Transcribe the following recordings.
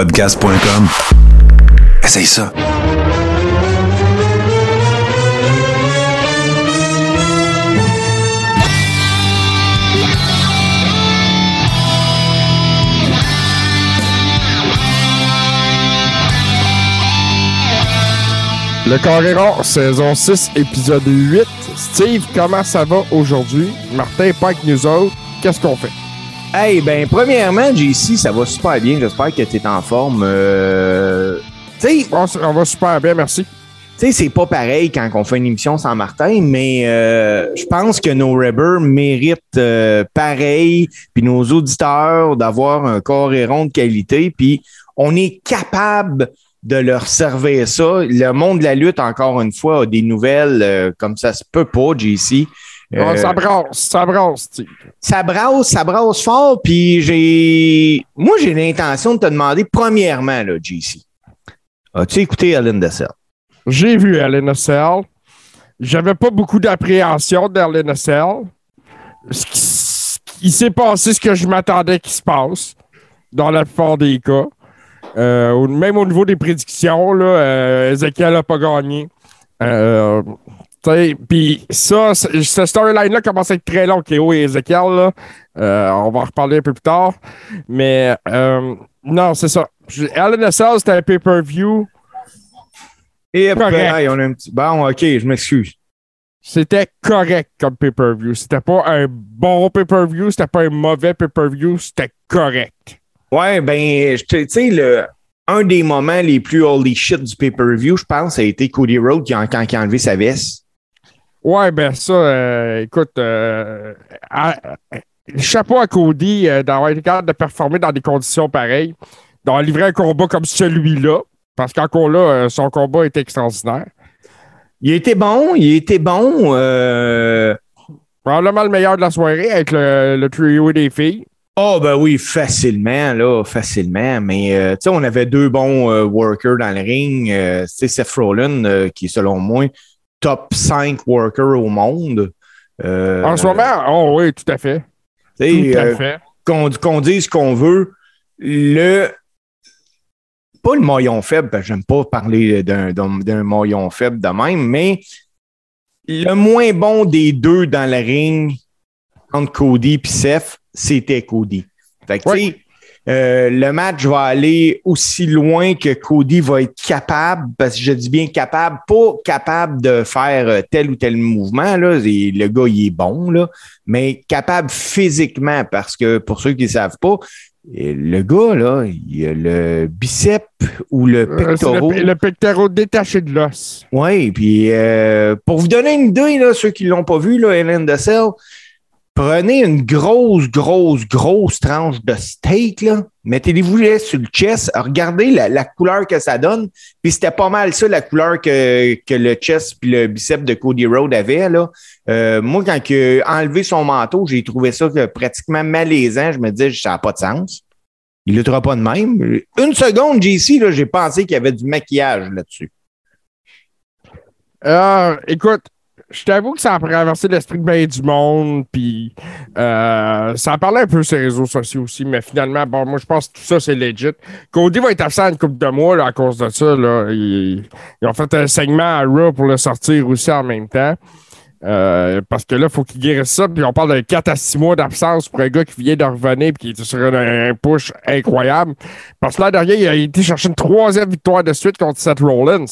podcast.com. Essaye ça. Le Coréron, saison 6, épisode 8. Steve, comment ça va aujourd'hui? Martin, pas avec nous autres. Qu'est-ce qu'on fait? Hey, ben, premièrement, JC, ça va super bien. J'espère que tu es en forme. Euh... Tu sais, on va super bien, merci. tu sais, c'est pas pareil quand on fait une émission sans Martin, mais euh, je pense que nos Rebers méritent euh, pareil, puis nos auditeurs d'avoir un corps et rond de qualité, puis on est capable de leur servir ça. Le monde de la lutte, encore une fois, a des nouvelles euh, comme ça se peut pas, JC. Euh, ça brasse, ça brasse, Steve. ça brasse, ça brasse fort, puis j'ai. Moi, j'ai l'intention de te demander, premièrement, là, JC. As-tu écouté Ellen Dessel? J'ai vu LNSL. J'avais pas beaucoup d'appréhension de LNSL. Ce qui s- Il s'est passé ce que je m'attendais qu'il se passe, dans la plupart des cas. Euh, même au niveau des prédictions, là, euh, Ezekiel n'a pas gagné. Euh, Puis ça, ce storyline-là commence à être très long, Kéo et Ezekiel. Là. Euh, on va en reparler un peu plus tard. Mais euh, non, c'est ça. LNSL, c'était un pay-per-view. Et après, on a un petit. Bon, OK, je m'excuse. C'était correct comme pay-per-view. C'était pas un bon pay-per-view, c'était pas un mauvais pay-per-view, c'était correct. Ouais, ben, tu sais, le. Un des moments les plus holy shit du pay-per-view, je pense, ça a été Cody Rhodes qui a, quand il a enlevé sa veste. Ouais, ben ça, euh, écoute, euh, à- chapeau à Cody euh, d'avoir été capable de performer dans des conditions pareilles, d'avoir livré un combat comme celui-là, parce qu'encore là, euh, son combat était extraordinaire. Il était bon, il était bon. Euh... Probablement le meilleur de la soirée avec le, le trio des filles. Oh, ben oui, facilement, là, facilement. Mais, euh, tu sais, on avait deux bons euh, workers dans le ring. Euh, tu sais, Seth Rollins, euh, qui selon moi top 5 worker au monde. Euh, En ce moment, oh oui, tout à fait. Tout à euh, fait. qu'on dise ce qu'on veut, le. Pas le maillon faible, parce que j'aime pas parler d'un maillon faible de même, mais le moins bon des deux dans le ring entre Cody et Seth, c'était Cody. Fait que, tu sais, euh, le match va aller aussi loin que Cody va être capable, parce que je dis bien capable, pas capable de faire euh, tel ou tel mouvement. Là, Et le gars, il est bon, là, mais capable physiquement, parce que pour ceux qui ne savent pas, le gars, là, il a le bicep ou le Euh, pectoral. le, le pectoral détaché de l'os. Oui, puis euh, pour vous donner une idée, là, ceux qui ne l'ont pas vu, là, Hélène Dessel, prenez une grosse, grosse, grosse tranche de steak, là, mettez-les-vous là, sur le chest, regardez la, couleur que ça donne, puis c'était pas mal ça, la couleur que, que le chest puis le bicep de Cody Rhodes avait. Là. Euh, moi, quand il a enlevé son manteau, j'ai trouvé ça que pratiquement malaisant. Je me disais, ça n'a pas de sens. Il ne pas de même. Une seconde, JC, j'ai pensé qu'il y avait du maquillage là-dessus. Euh, écoute, je t'avoue que ça a traversé l'esprit de bien du monde, puis euh, ça a parlé un peu sur les réseaux sociaux aussi, mais finalement, bon, moi, je pense que tout ça, c'est legit. Cody va être absent une couple de mois là, à cause de ça. Là. Ils, ont fait un segment à Raw pour le sortir aussi en même temps. Euh, parce que là, il faut qu'il guérisse ça. Puis on parle de 4 à 6 mois d'absence pour un gars qui vient de revenir et qui était sur un, un push incroyable. Parce que là, derrière, il a été chercher une troisième victoire de suite contre Seth Rollins.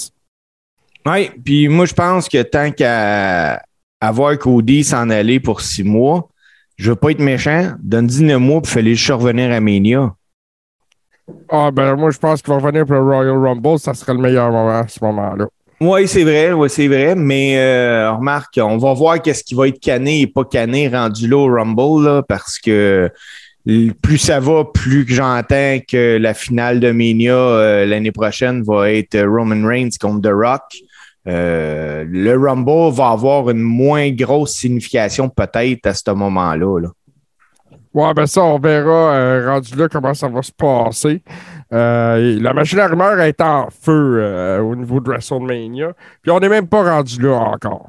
Oui, puis moi, je pense que tant qu'à avoir Cody s'en aller pour six mois, je veux pas être méchant, donne-y neuf mois, puis fallait juste revenir à Mania. Ah, ben, moi, je pense qu'il va revenir pour le Royal Rumble. Ça serait le meilleur moment à ce moment-là. Oui, c'est vrai, ouais, c'est vrai, mais euh, remarque, on va voir qu'est-ce qui va être canné et pas canné rendu là au Rumble, là, parce que plus ça va, plus j'entends que la finale de Mania euh, l'année prochaine va être Roman Reigns contre The Rock. Euh, le Rumble va avoir une moins grosse signification peut-être à ce moment-là. là. Ouais, ben ça, on verra euh, rendu là comment ça va se passer. Euh, la machine à rumeurs est en feu au niveau de WrestleMania. Puis on n'est même pas rendu là encore.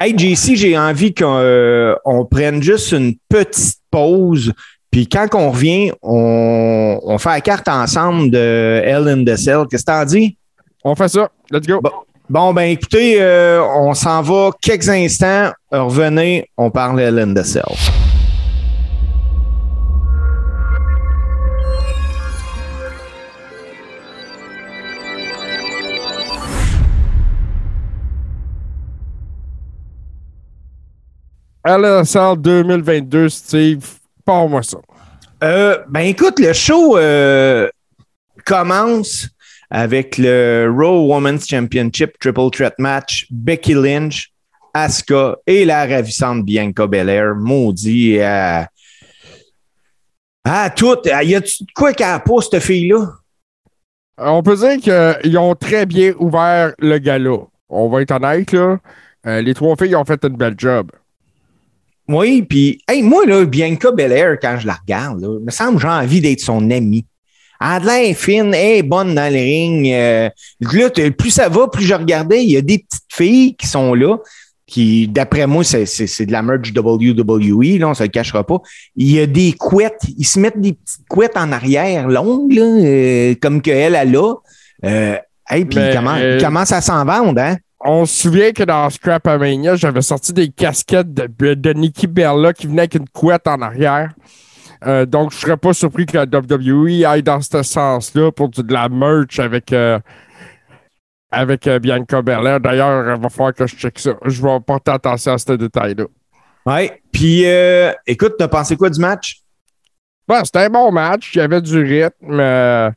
Hey, JC, j'ai envie qu'on on prenne juste une petite pause Puis quand on revient, on, on fait la carte ensemble de Hell in the Cell. Qu'est-ce que t'en dis? On fait ça. Let's go. Bon, bon ben écoutez, euh, on s'en va quelques instants. Revenez, on parle Hell in the Cell. LSL 2022, Steve, parle-moi ça. Euh, ben écoute, le show euh, commence avec le Raw Women's Championship Triple Threat Match, Becky Lynch, Asuka et la ravissante Bianca Belair. Maudit. Euh, ah, tout. Y a-tu de quoi qu'elle a pas, cette fille-là? On peut dire qu'ils ont très bien ouvert le gala. On va être honnête, là. Euh, les trois filles ont fait une belle job. Oui, puis, hey, moi, là, Bianca Belair, quand je la regarde, là, me semble que j'ai envie d'être son amie. Elle a de l'air fine, elle est bonne dans le ring. Euh, là, plus ça va, plus je regardais, il y a des petites filles qui sont là, qui, d'après moi, c'est, c'est, c'est de la merge WWE, là, on se le cachera pas. Il y a des couettes, ils se mettent des petites couettes en arrière, longues, là, euh, comme qu'elle, elle a. Euh, hey, puis euh, comment ça s'en vendre, hein? On se souvient que dans Scrapamania, j'avais sorti des casquettes de, de Nikki Bella qui venaient avec une couette en arrière. Euh, donc, je serais pas surpris que la WWE aille dans ce sens-là pour du- de la merch avec, euh, avec euh, Bianca Belair. D'ailleurs, il va falloir que je check ça. Je vais porter attention à ce détail-là. Ouais. Puis, écoute, t'as pensé quoi du match? Bon, c'était un bon match. Il y avait du rythme.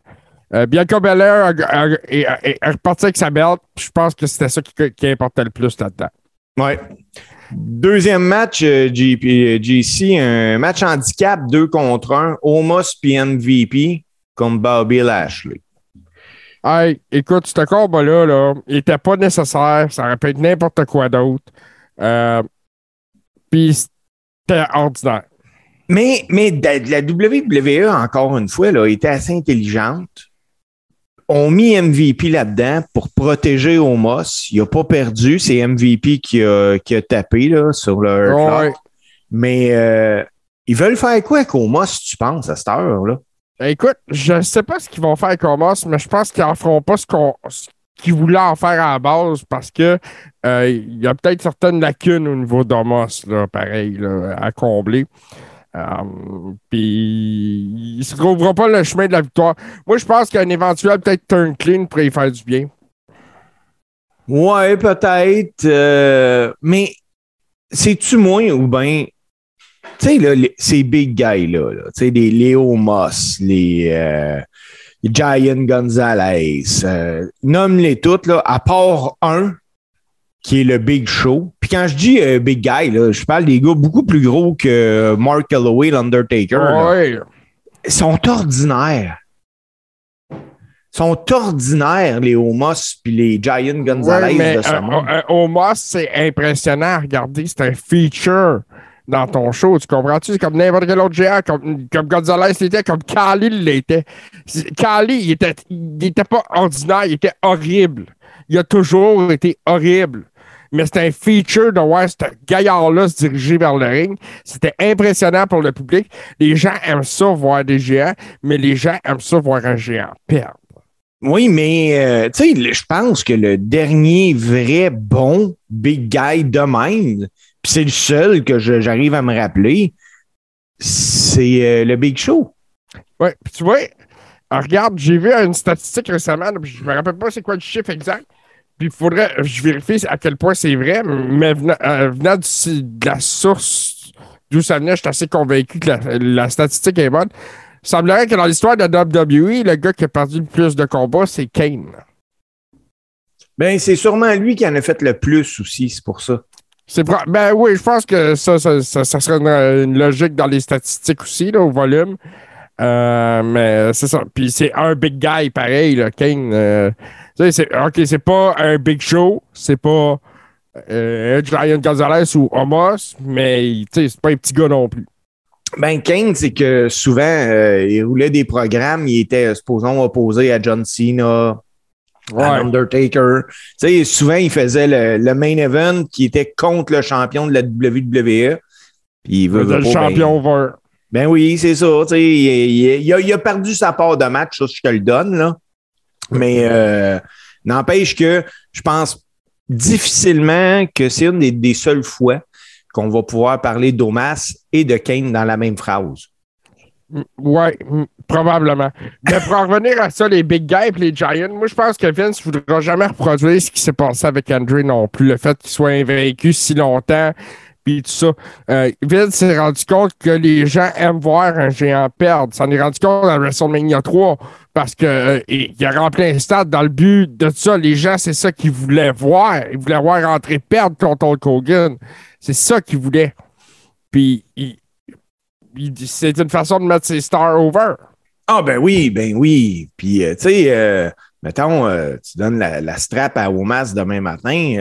Bianca Belair a reparti avec sa belt. Je pense que c'était ça qui, qui importait le plus là-dedans. Ouais. Deuxième match, euh, GP, euh, GC, un match handicap 2 contre 1, Omos puis MVP contre Bobby Lashley. Hey, écoute, ce combat-là, là, il était pas nécessaire. Ça aurait pu être n'importe quoi d'autre. Euh, Puis c'était ordinaire. Mais, mais la WWE, encore une fois, là, était assez intelligente. On mis MVP là-dedans pour protéger Omos. Il n'a pas perdu. C'est MVP qui a, qui a tapé là, sur le Hurt Lock. Ouais. Mais euh, ils veulent faire quoi avec Omos, tu penses, à cette heure-là? Écoute, je sais pas ce qu'ils vont faire avec Omos, mais je pense qu'ils en feront pas ce qu'on qu'ils voulaient en faire à la base parce que euh, il y a peut-être certaines lacunes au niveau d'Omos, là, pareil, là, à combler. Euh, Puis il se trouvera pas le chemin de la victoire. Moi, je pense qu'un éventuel peut-être turn clean pourrait y faire du bien. Ouais, peut-être. euh, mais c'est-tu moins ou bien. Tu sais, ces big guys-là, là, tu sais, les Léo Moss, les, euh, Giant Gonzalez, euh, nomme-les toutes, là, à part un qui est le Big Show. Puis quand je dis euh, big guy, là, je parle des gars beaucoup plus gros que Mark Calloway, l'Undertaker. Ouais. Ils sont ordinaires. Ils sont ordinaires, les Homos puis les Giant Gonzalez Ouais, mais de ce monde. Omos, c'est impressionnant à regarder. C'est un feature dans ton show. Tu comprends-tu? C'est comme n'importe quel autre géant, comme, comme Gonzalez l'était, comme Kali l'était. Kali, il était, il était pas ordinaire, il était horrible. Il a toujours été horrible. Mais c'était un feature de voir ce gaillard-là se diriger vers le ring. C'était impressionnant pour le public. Les gens aiment ça voir des géants, mais les gens aiment ça voir un géant perdre. Oui, mais euh, tu sais, je pense que le dernier vrai bon big guy de même, puis c'est le seul que j'arrive à me rappeler, c'est euh, le Big Show. Oui, puis tu vois, regarde, j'ai vu une statistique récemment, je me rappelle pas c'est quoi le chiffre exact. Puis il faudrait, je vérifie à quel point c'est vrai, mais venant, euh, venant du- de la source d'où ça venait, je suis assez convaincu que la, la statistique est bonne. Il semblerait que dans l'histoire de WWE, le gars qui a perdu le plus de combats, c'est Kane. Ben, c'est sûrement lui qui en a fait le plus aussi, c'est pour ça. C'est ben oui, je pense que ça, ça, ça, ça serait une, une logique dans les statistiques aussi, là, au volume. Euh, mais c'est ça. Puis c'est un big guy pareil, là, Kane. euh, tu sais, c'est, OK, c'est pas un big show, c'est pas euh, Giant Gonzalez ou Homos, mais c'est pas un petit gars non plus. Ben, Kane, c'est que souvent, euh, il roulait des programmes, il était, supposons, opposé à John Cena, à Undertaker. Souvent, il faisait le, le main event qui était contre le champion de la WWE. Puis il veut, le pas, champion over. Ben, Ben oui, c'est ça. Il, il, il, a, il, a, perdu sa part de match, ça, je te le donne. Là. Mais euh, n'empêche que je pense difficilement que c'est une des, des seules fois qu'on va pouvoir parler d'Omas et de Kane dans la même phrase. Oui, probablement. Mais pour revenir à ça, les Big Guys et les Giants, moi, je pense que Vince ne voudra jamais reproduire ce qui s'est passé avec Andrew non plus. Le fait qu'il soit invaincu si longtemps, puis tout ça. Euh, Vince s'est rendu compte que les gens aiment voir un géant perdre. Ça s'en est rendu compte dans WrestleMania 3 parce qu'il euh, a rempli un stade dans le but de ça. Les gens, c'est ça qu'ils voulaient voir. Ils voulaient voir rentrer perdre contre Hulk Hogan. C'est ça qu'ils voulaient. Puis, il, c'est une façon de mettre ses stars over. Ah, ben oui, ben oui. Puis, euh, tu sais, mettons, euh, tu donnes la, strap à Omas demain matin.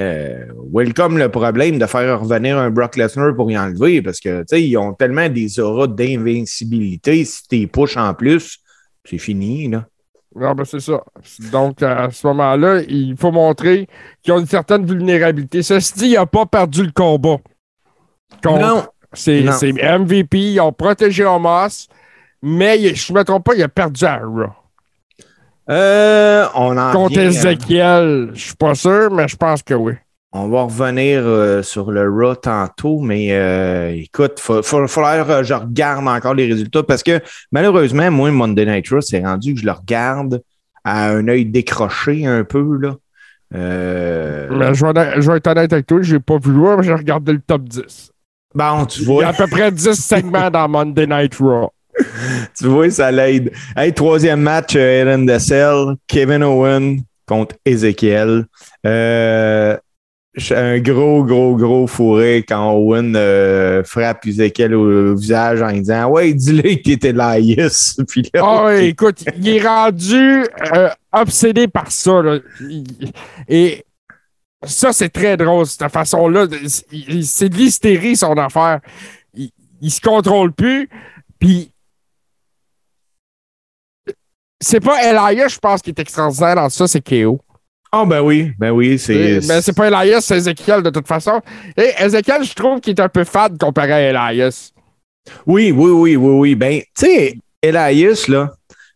welcome le problème de faire revenir un Brock Lesnar pour y enlever parce que, tu sais, ils ont tellement des auras d'invincibilité. Si tu push en plus, c'est fini, là. Non, ben c'est ça. Donc, à ce moment-là, il faut montrer qu'ils ont une certaine vulnérabilité. Ceci dit, il n'a pas perdu le combat. non. C'est MVP, ils ont protégé Hamas, mais je ne me trompe pas, il a perdu à Raw. Euh, on en Contre Ezekiel, je suis pas sûr, mais je pense que oui. On va revenir euh, sur le Raw tantôt, mais euh, écoute, il falloir que je regarde encore les résultats parce que malheureusement, moi, Monday Night Raw, c'est rendu que je le regarde à un œil décroché un peu. Là. Mais je vais, je vais, être honnête avec toi, je n'ai pas vu Raw, mais j'ai regardé le top 10. Bon, tu vois. Il y a à peu près 10 segments dans Monday Night Raw. tu vois, ça l'aide. Hey, troisième match, Aaron euh, Dessel, Kevin Owen contre Ezekiel. Euh, un gros, gros, gros fourré quand Owen euh, frappe Ezekiel au, visage en disant Ouais, dis-le qu'il était là, yes. Puis oh, écoute, il est rendu obsédé par ça. Là. Et ça, c'est très drôle, cette façon-là. C'est de l'hystérie, son affaire. Il, il se contrôle plus. Puis, c'est pas Elias, je pense, qui est extraordinaire dans ça, c'est KO. Ah, oh, ben oui, ben oui, c'est. Mais c'est pas Elias, c'est Ezekiel de toute façon. Et Ezekiel, je trouve qu'il est un peu fade comparé à Elias. Oui, oui, oui, oui, oui. Ben, tu sais, Elias, là,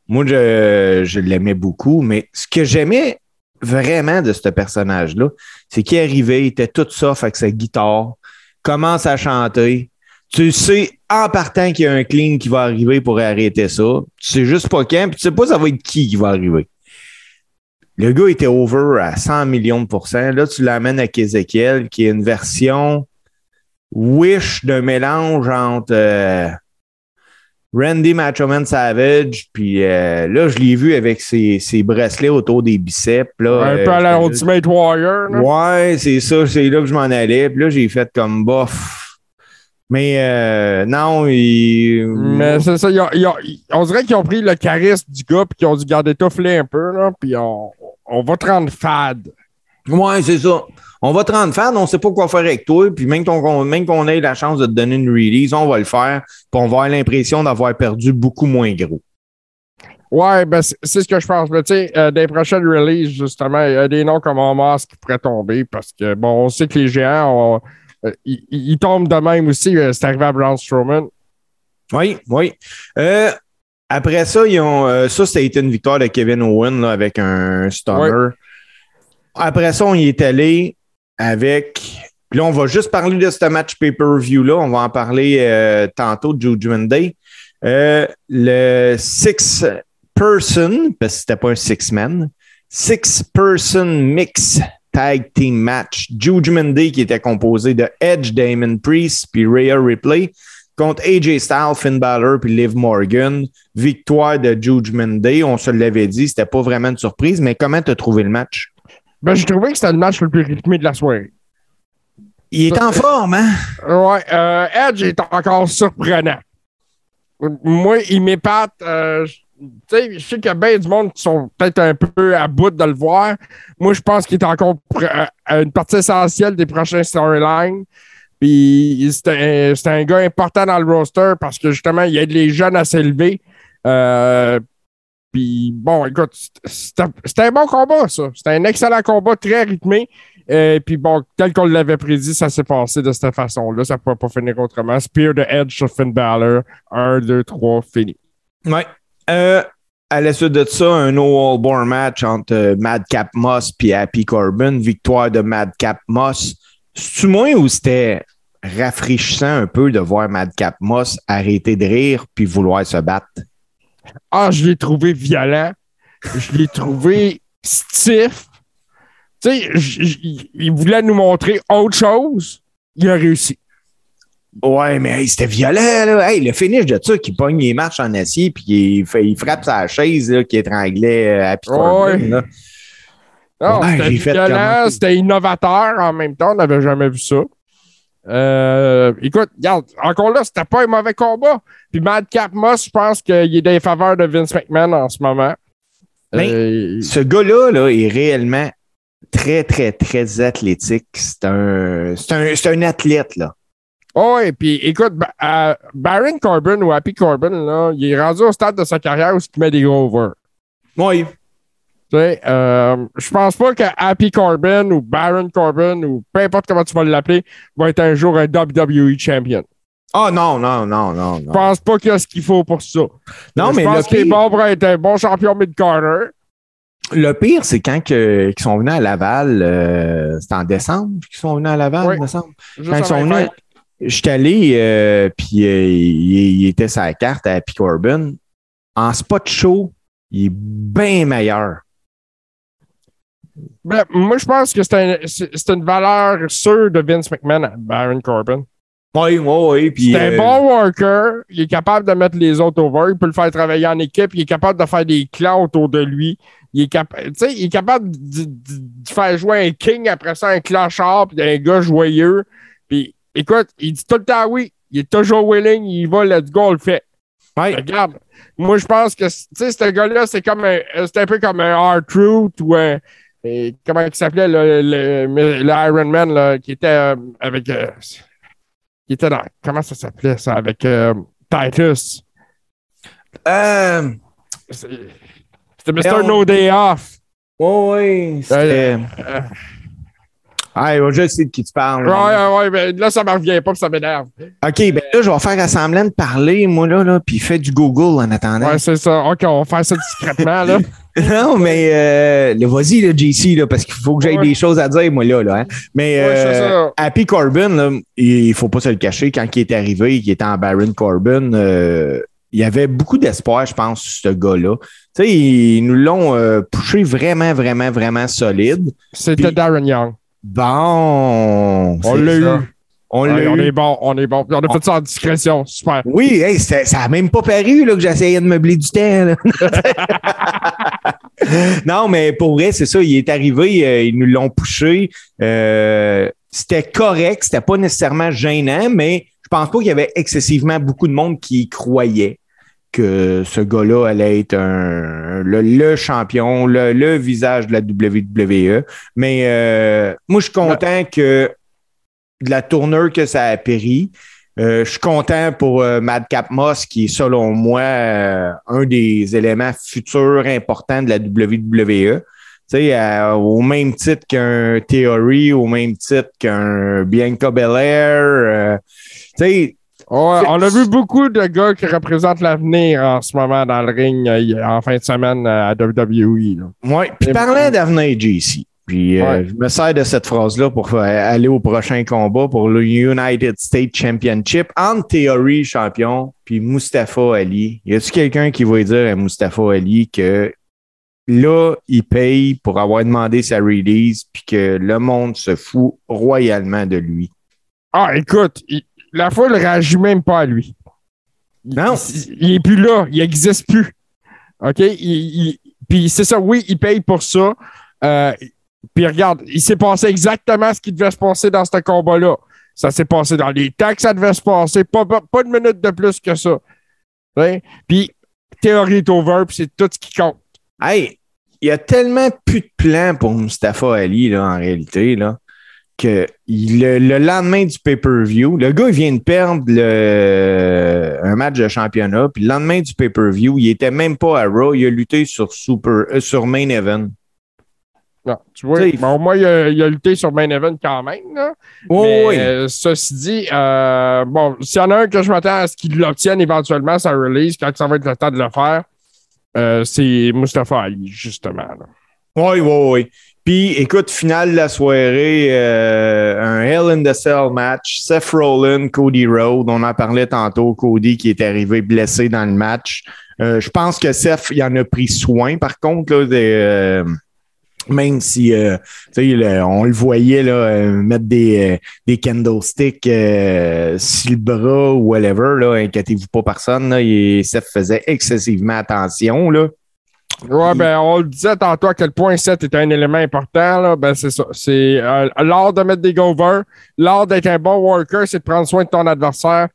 moi, je, je l'aimais beaucoup, mais ce que j'aimais vraiment de ce personnage-là, c'est qu'il arrivait, il était tout sauf avec sa guitare, commence à chanter. Tu sais en partant qu'il y a un clean qui va arriver pour arrêter ça. Tu sais juste pas quand, puis tu sais pas ça va être qui qui va arriver. Le gars était over à 100 millions de pourcents. Là, tu l'amènes avec Ezekiel, qui est une version wish d'un mélange entre euh, Randy Machoman Savage, puis euh, là, je l'ai vu avec ses, ses, bracelets autour des biceps. Là, un peu à la euh, Ultimate Warrior. Ouais, c'est ça, c'est là que je m'en allais. Puis là, j'ai fait comme bof. Mais euh, non, il... Mais c'est ça, on dirait qu'ils ont pris le charisme du gars puis qu'ils ont dû garder touffler un peu, là, puis on, on va te rendre fade. Ouais, c'est ça on va te rendre fan, on ne sait pas quoi faire avec toi, puis même qu'on ait la chance de te donner une release, on va le faire, puis on va avoir l'impression d'avoir perdu beaucoup moins gros. Ouais, ben c'est ce que je pense. Mais tu sais, euh, des prochaines releases, justement, il y a des noms comme Hamas qui pourraient tomber parce que, bon, on sait que les géants, euh, ils, tombent de même aussi. Euh, c'est arrivé à Braun Strowman. Oui, oui. après ça, ils ont, ça, ça a été une victoire de Kevin Owen avec un stunner. Après ça, on y est allé avec. Puis là, on va juste parler de ce match pay-per-view-là. On va en parler euh, tantôt de Judgment Day. Euh, le six-person, parce que c'était pas un six-man, six-person mix tag team match. Judgment Day qui était composé de Edge, Damon Priest, puis Rhea Ripley contre AJ Styles, Finn Balor puis Liv Morgan. Victoire de Judgment Day. On se l'avait dit, c'était pas vraiment une surprise, mais comment tu as trouvé le match? Ben, j'ai trouvé que c'était le match le plus rythmé de la soirée. Il est en forme, hein? Ouais. Euh, Edge est encore surprenant. Moi, il m'épate. Euh, sais, je sais qu'il y a bien du monde qui sont peut-être un peu à bout de le voir. Moi, je pense qu'il est encore euh, une partie essentielle des prochains storylines. Puis c'est un, un, gars important dans le roster parce que justement, il aide les jeunes à s'élever. Euh, puis bon, écoute, c'était un bon combat, ça. C'était un excellent combat, très rythmé. Et puis bon, tel qu'on l'avait prédit, ça s'est passé de cette façon-là. Ça ne pouvait pas finir autrement. Spear de Edge sur Finn Balor. 1, 2, 3, fini. Ouais. Euh, à la suite de ça, un No All Born match entre euh, Madcap Moss et Happy Corbin. Victoire de Madcap Moss. C'est-tu moins ou c'était rafraîchissant un peu de voir Madcap Moss arrêter de rire puis vouloir se battre? Ah, je l'ai trouvé violent. Je l'ai trouvé stiff. Tu sais, il voulait nous montrer autre chose. Il a réussi. Ouais, mais hey, c'était violent, là. Hey, le finish de ça, qui pogne les marches en acier, puis il, fait- il frappe sa chaise, là, qui étranglait euh, Ouais. là. Non, Ouais, c'était violent, c'était innovateur en même temps. On n'avait jamais vu ça. Euh, écoute, regarde, encore là, c'était pas un mauvais combat. Puis Madcap Moss, je pense qu'il est les faveurs de Vince McMahon en ce moment. Euh, Ce gars-là, là, est réellement très, très, très athlétique. C'est un, c'est un, c'est un athlète, là. Oh, et puis écoute, Ba- euh, Baron Corbin ou Happy Corbin, là, il est rendu au stade de sa carrière où il met des gros over. Oui. Tu sais, euh, je pense pas que Happy Corbin ou Baron Corbin ou peu importe comment tu vas l'appeler va être un jour un WWE champion. Ah non, non, non, non, Je non. pense pas qu'il y a ce qu'il faut pour ça. Non, je mais pense le qu'il est bon pour être un bon champion mid-carter. le pire, c'est quand que- qu'ils sont venus à Laval, euh, c'était en décembre qu'ils sont venus à Laval, Oui. Juste Quand ils sont venus. J'étais allé, euh, puis euh, il, il était sa carte à Happy Corbin. En spot show, il est bien meilleur. Ben, moi, je pense que c'est un- c'est c'est une valeur sûre de Vince McMahon, Baron Corbin. Oui, oui, oui. Puis, C'est un euh, bon worker. Il est capable de mettre les autres over. Il peut le faire travailler en équipe. Il est capable de faire des clans autour de lui. Il est, capa- tu sais, il est capable de, de- de faire jouer un king, après ça un clochard, puis un gars joyeux. Écoute, il dit tout le temps oui. Il est toujours willing. Il va, let's go, on le fait. ouais. Regarde, moi, je pense que, tu sais, ce gars-là, c'est comme un, c'est un peu comme un R-Truth ou un, et comment il s'appelait, le, le, le Iron Man, là, qui était euh, avec, euh, qui était dans, comment ça s'appelait, ça, avec euh, Titus? Euh, C'était Mr. on- No Day Off. oui, oui. C'était. Ah, je sais de qui tu parles. ouais, ouais, ouais, mais là, ça me revient pas, puis ça m'énerve. OK, ben là, je vais faire assemblant de parler, moi, là, là puis fais du Google en attendant. Ouais, c'est ça. OK, on va faire ça discrètement, là. non, mais euh, là, vas-y, là, JC, là, parce qu'il faut que j'aie Ouais. des choses à dire, moi, là. là hein. Mais Ouais, euh. Happy Corbin, là, il faut pas se le cacher, quand il est arrivé, il était en Baron Corbin, euh, il y avait beaucoup d'espoir, je pense, ce gars-là. Tu sais, ils nous l'ont euh, poussé vraiment, vraiment, vraiment solide. C'était Darren Young. Bon. On l'a eu. On l'a on eu. est bon, on est bon. Puis on a fait ça en discrétion. Super. Oui, hey, ça n'a même pas paru là, que j'essayais de meubler du temps. là. non, mais pour vrai, c'est ça. Il est arrivé, euh, ils nous l'ont poussé. Euh, c'était correct, c'était pas nécessairement gênant, mais je pense pas qu'il y avait excessivement beaucoup de monde qui y croyait que ce gars-là allait être un, le, champion, le, visage de la WWE. Mais euh, moi, je suis content que de la tournure que ça a péri. Euh, je suis content pour euh, Madcap Moss, qui est selon moi euh, un des éléments futurs importants de la WWE. Euh, au même titre qu'un Theory, au même titre qu'un Bianca Belair. euh, on a vu beaucoup de gars qui représentent l'avenir en ce moment dans le ring euh, en fin de semaine euh, à WWE. ouais. Puis parlant d'avenir, JC, puis euh, Ouais. je me sers de cette phrase-là pour aller au prochain combat pour le United States Championship entre Theory, champion, puis Mustafa Ali. Y a-tu quelqu'un qui va dire à Mustafa Ali que là, il paye pour avoir demandé sa release, puis que le monde se fout royalement de lui? Ah, écoute, il- la foule ne réagit même pas à lui. Non. Il, il est plus là, il n'existe plus. OK? Il- il- puis c'est ça, oui, il paye pour ça. Euh, puis regarde, il s'est passé exactement ce qui devait se passer dans ce combat-là. Ça s'est passé dans les temps que ça devait se passer, pas, pas, pas de minute de plus que ça. Ouais? Puis, théorie est over, puis c'est tout ce qui compte. Hey, il y a tellement plus de plans pour Mustafa Ali, là, en réalité, là, que le, le lendemain du pay-per-view, le gars, il vient de perdre le, un match de championnat, puis le lendemain du pay-per-view, il était même pas à Raw, il a lutté sur, super, euh, sur Main Event. Non, tu vois, bon, au moins, il a, il a lutté sur Main Event quand même. Là. Oui, Mais, oui. euh, ceci dit, euh, bon, s'il y en a un que je m'attends à ce qu'il l'obtienne éventuellement, sa release, quand ça va être le temps de le faire, euh, c'est Mustafa Ali, justement. là. Oui, oui, oui. Puis, écoute, finale de la soirée, euh, un Hell in the Cell match. Seth Rollins, Cody Rhodes. On en parlait tantôt. Cody qui est arrivé blessé dans le match. Euh, je pense que Seth, il en a pris soin, par contre, là, euh, même si euh, on le voyait là, euh, mettre des, euh, des candlesticks euh, sur le bras ou whatever, inquiétez-vous pas personne. Là, et Seth faisait excessivement attention. Là. Ouais, ben, on le disait tantôt à quel point 7 est un élément important. Là. Ben, c'est ça. C'est euh, l'art de mettre des go-over, l'art d'être un bon worker, c'est de prendre soin de ton adversaire.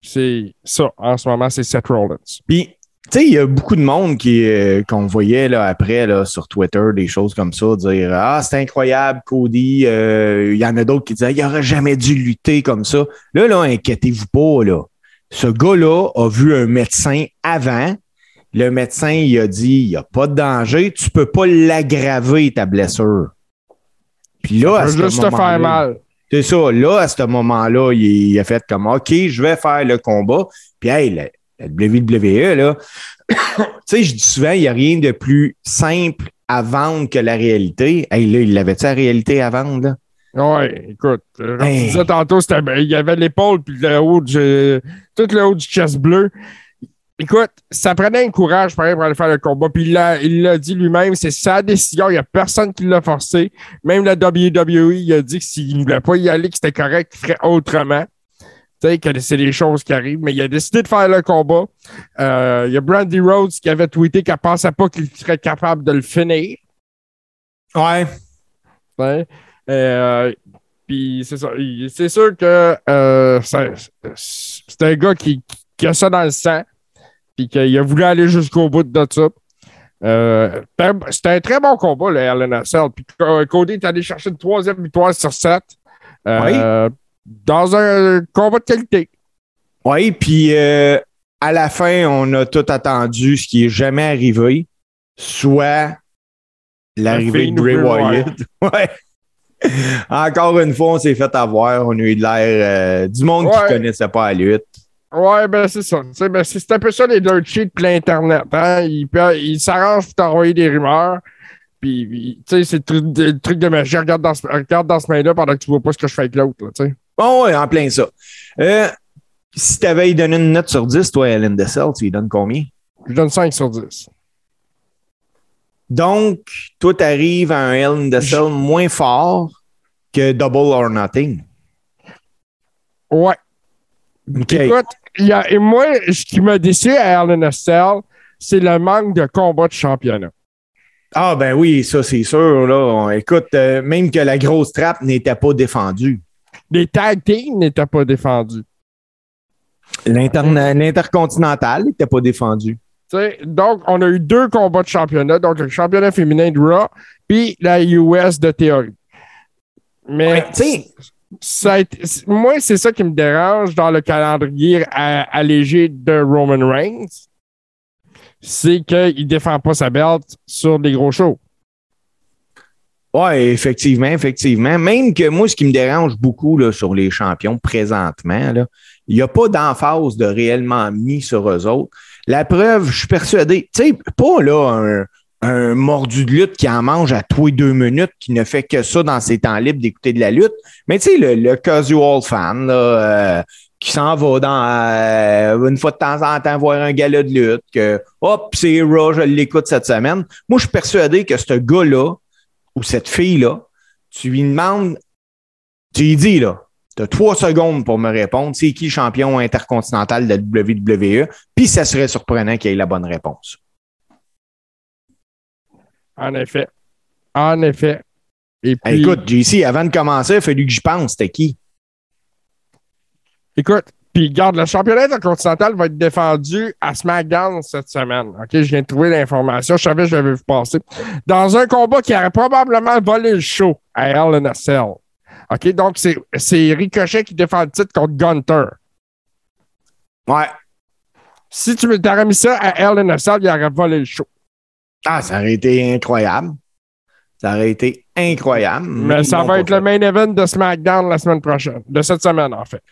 C'est ça, en ce moment, c'est Seth Rollins. Puis, tu sais, il y a beaucoup de monde qui euh, qu'on voyait là, après là, sur Twitter, des choses comme ça, dire Ah, c'est incroyable, Cody. Euh, Il y en a d'autres qui disaient Il aurait jamais dû lutter comme ça. Là, là, inquiétez-vous pas, là. Ce gars-là a vu un médecin avant. Le médecin, il a dit Il n'y a pas de danger, tu peux pas l'aggraver, ta blessure. Puis là, à ce juste te faire moment-là- mal. c'est ça. Là, à ce moment-là, il, il a fait comme OK, je vais faire le combat. Puis, hey, la, la WWE, là, tu sais, je dis souvent, il n'y a rien de plus simple à vendre que la réalité. Hey, là, il avait-tu la réalité à vendre, là? Ouais, écoute, euh, comme Hey. tu disais tantôt, ben, il y avait l'épaule puis le haut du, tout le haut du chest bleu. Écoute, ça prenait un courage pareil, pour aller faire le combat. Puis il l'a, dit lui-même, c'est sa décision. Il n'y a personne qui l'a forcé. Même la WWE, il a dit que s'il ne voulait pas y aller, que c'était correct, qu'il ferait autrement. Tu sais, que c'est des choses qui arrivent. Mais il a décidé de faire le combat. Euh, il y a Brandy Rhodes qui avait tweeté qu'elle ne pensait pas qu'il serait capable de le finir. Ouais. Ouais. Euh, puis c'est ça. C'est sûr que euh, c'est un gars qui, qui a ça dans le sang. Puis qu'il a voulu aller jusqu'au bout de ça. Euh, C'était un très bon combat, le Hell in a Cell. Puis Co- Cody est allé chercher une troisième victoire sur sept. Euh, Dans un combat de qualité. Oui, puis euh, à la fin, on a tout attendu ce qui est jamais arrivé, soit l'arrivée de Bray Wyatt. Ouais. Encore une fois, on s'est fait avoir. On a eu de l'air du monde qui Ouais. connaissait pas la lutte. Ouais, ben c'est ça. Ben, c'est un peu ça les dirt sheets plein Internet. Hein? Ils, ils s'arrangent pour t'envoyer des rumeurs. Puis, tu sais, c'est le truc, de magie. Regarde dans, ce- regarde dans ce main-là pendant que tu vois pas ce que je fais avec l'autre. Bon, ouais, en plein ça. Euh, si tu avais donné une note sur 10, toi, Ellen Dessel, tu lui donnes combien? Je donne 5 sur 10. Donc, toi, tu arrives à un Ellen Dessel moins fort que Double or Nothing. Ouais. OK. Écoute, il y a, et moi, ce qui m'a déçu à Cell, c'est le manque de combat de championnat. Ah, ben oui, ça, c'est sûr. Là. On- écoute, euh, même que la grosse trappe n'était pas défendue. Les tag teams n'étaient pas défendus. L'intercontinental n'était pas défendu. Donc, on a eu deux combats de championnat, donc le championnat féminin de Raw, puis la US de théorie. Mais Ouais, tu sais, moi, c'est ça qui me dérange dans le calendrier allégé de Roman Reigns. C'est qu'il ne défend pas sa belt sur des gros shows. Ouais, effectivement, effectivement. Même que moi, ce qui me dérange beaucoup sur les champions présentement, il n'y a pas d'emphase de réellement mis sur eux autres. La preuve, je suis persuadé, tu sais, pas là un, un mordu de lutte qui en mange à tous les deux minutes, qui ne fait que ça dans ses temps libres d'écouter de la lutte, mais tu sais, le, le casual fan, euh, qui s'en va dans euh, une fois de temps en temps voir un gala de lutte, que hop, c'est Raw, je l'écoute cette semaine. Moi, je suis persuadé que ce gars-là, ou cette fille-là, tu lui demandes, tu lui dis, là, tu as trois secondes pour me répondre, c'est qui le champion intercontinental de la WWE, puis ça serait surprenant qu'il ait la bonne réponse. En effet. En effet. Et puis, Hey, écoute, JC, avant de commencer, il fallu que j'y pense, c'était qui? Écoute, puis garde, le championnat intercontinental va être défendu à SmackDown cette semaine. OK, je viens de trouver l'information. Je savais que je l'avais vu passer. Dans un combat qui aurait probablement volé le show à Hell in a Cell. OK, donc c'est Ricochet qui défend le titre contre Gunter. Ouais. Si tu t'aurais mis ça à Hell in a Cell, il aurait volé le show. Ah, ça aurait été incroyable. Ça aurait été incroyable. Mais ça va être le main event de SmackDown la semaine prochaine, de cette semaine en fait.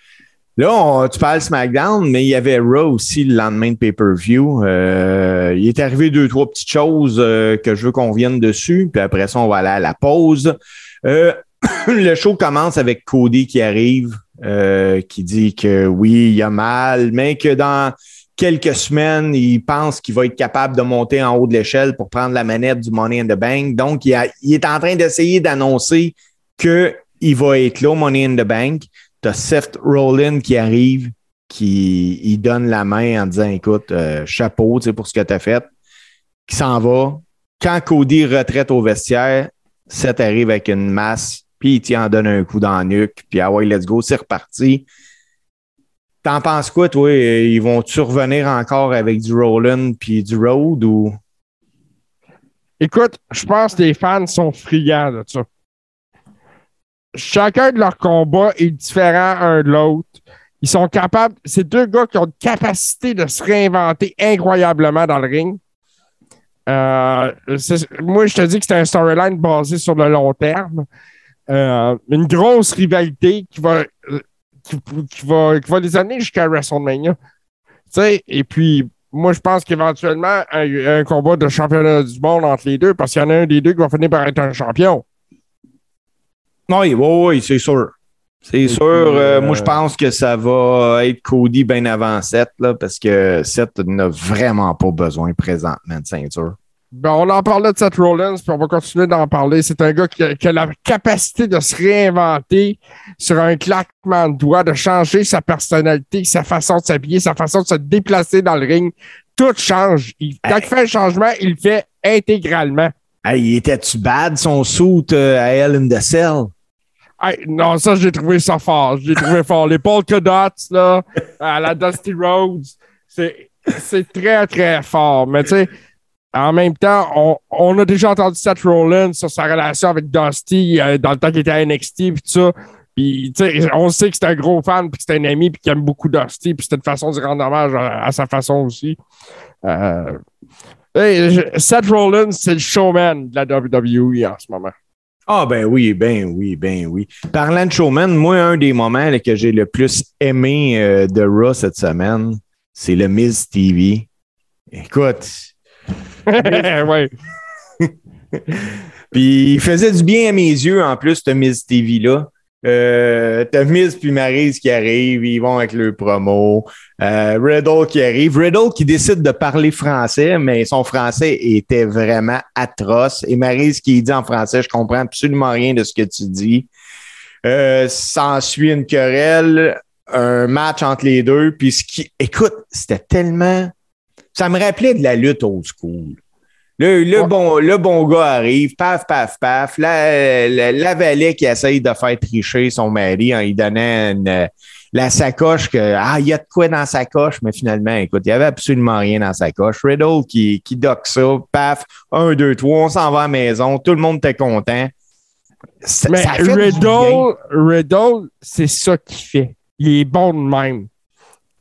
Là, tu parles SmackDown, mais il y avait Raw aussi le lendemain de pay-per-view. Euh, il est arrivé deux, trois petites choses euh, que je veux qu'on vienne dessus, puis après ça, on va aller à la pause. Euh, le show commence avec Cody qui arrive, qui dit que oui, il a mal, mais que dans quelques semaines, il pense qu'il va être capable de monter en haut de l'échelle pour prendre la manette du Money in the Bank. Donc, il, est en train d'essayer d'annoncer qu'il va être là, Money in the Bank. Tu Seth Rollins qui arrive, qui il donne la main en disant Écoute, euh, chapeau pour ce que tu as fait, qui s'en va. Quand Cody retraite au vestiaire, Seth arrive avec une masse, puis il en donne un coup dans la nuque, puis ah ouais, let's go, c'est reparti. T'en penses quoi, toi? Ils vont-tu revenir encore avec du Rollins puis du Road ou? Écoute, je pense que les fans sont friands de ça chacun de leurs combats est différent un de l'autre. Ils sont capables, c'est deux gars qui ont une capacité de se réinventer incroyablement dans le ring. Euh, moi, je te dis que c'est un storyline basé sur le long terme. Euh, une grosse rivalité qui va, qui, va, qui va les amener jusqu'à WrestleMania. et puis, moi, je pense qu'éventuellement, un, un combat de championnat du monde entre les deux, parce qu'il y en a un des deux qui va finir par être un champion. Oui, oui, oui, c'est sûr. C'est sûr. Euh, moi, je euh, pense que ça va être Cody bien avant Seth, là, parce que Seth n'a vraiment pas besoin présentement de ceinture. Ben, on en parlait de Seth Rollins, puis on va continuer d'en parler. C'est un gars qui a, la capacité de se réinventer sur un claquement de doigts, de changer sa personnalité, sa façon de s'habiller, sa façon de se déplacer dans le ring. Tout change. quand il fait un changement, il le fait intégralement. Hey, était-tu bad son suit euh, à Hell in the Cell? non, ça, j'ai trouvé ça fort. J'ai trouvé fort. Les polka dots, là, à la Dusty Rhodes, c'est, très, très fort. Mais tu sais, en même temps, on, a déjà entendu Seth Rollins sur sa relation avec Dusty euh, dans le temps qu'il était à NXT tout ça. Puis, on sait que c'est un gros fan, puis que c'est un ami, puis qu'il aime beaucoup Dusty, puis c'était une façon de rendre hommage à, sa façon aussi. Euh, Seth Rollins, c'est le showman de la WWE en ce moment. Ah ben oui, ben oui, ben oui. Parlant de showman, moi, un des moments que j'ai le plus aimé euh, de Raw cette semaine, c'est le Miz TV. Écoute. Ouais. Puis il faisait du bien à mes yeux en plus, ce Miz TV-là. Euh, T'as puis Maryse qui arrivent, ils vont avec le promo. Euh, Riddle qui arrive. Riddle qui décide de parler français, mais son français était vraiment atroce. Et Maryse qui dit en français, je comprends absolument rien de ce que tu dis. Euh, S'ensuit une querelle, un match entre les deux. Puis ce qui, écoute, c'était tellement, ça me rappelait de la lutte old school. Le, bon, le bon gars arrive, paf, paf, paf. La, la, valet qui essaye de faire tricher son mari en lui donnant la sacoche que Ah, il y a de quoi dans sa coche, mais finalement, écoute, il n'y avait absolument rien dans sa coche. Riddle qui, qui dock ça, paf, un, deux, trois, on s'en va à la maison, tout le monde était content. mais Riddle, Riddle, c'est ça qu'il fait. Il est bon de même.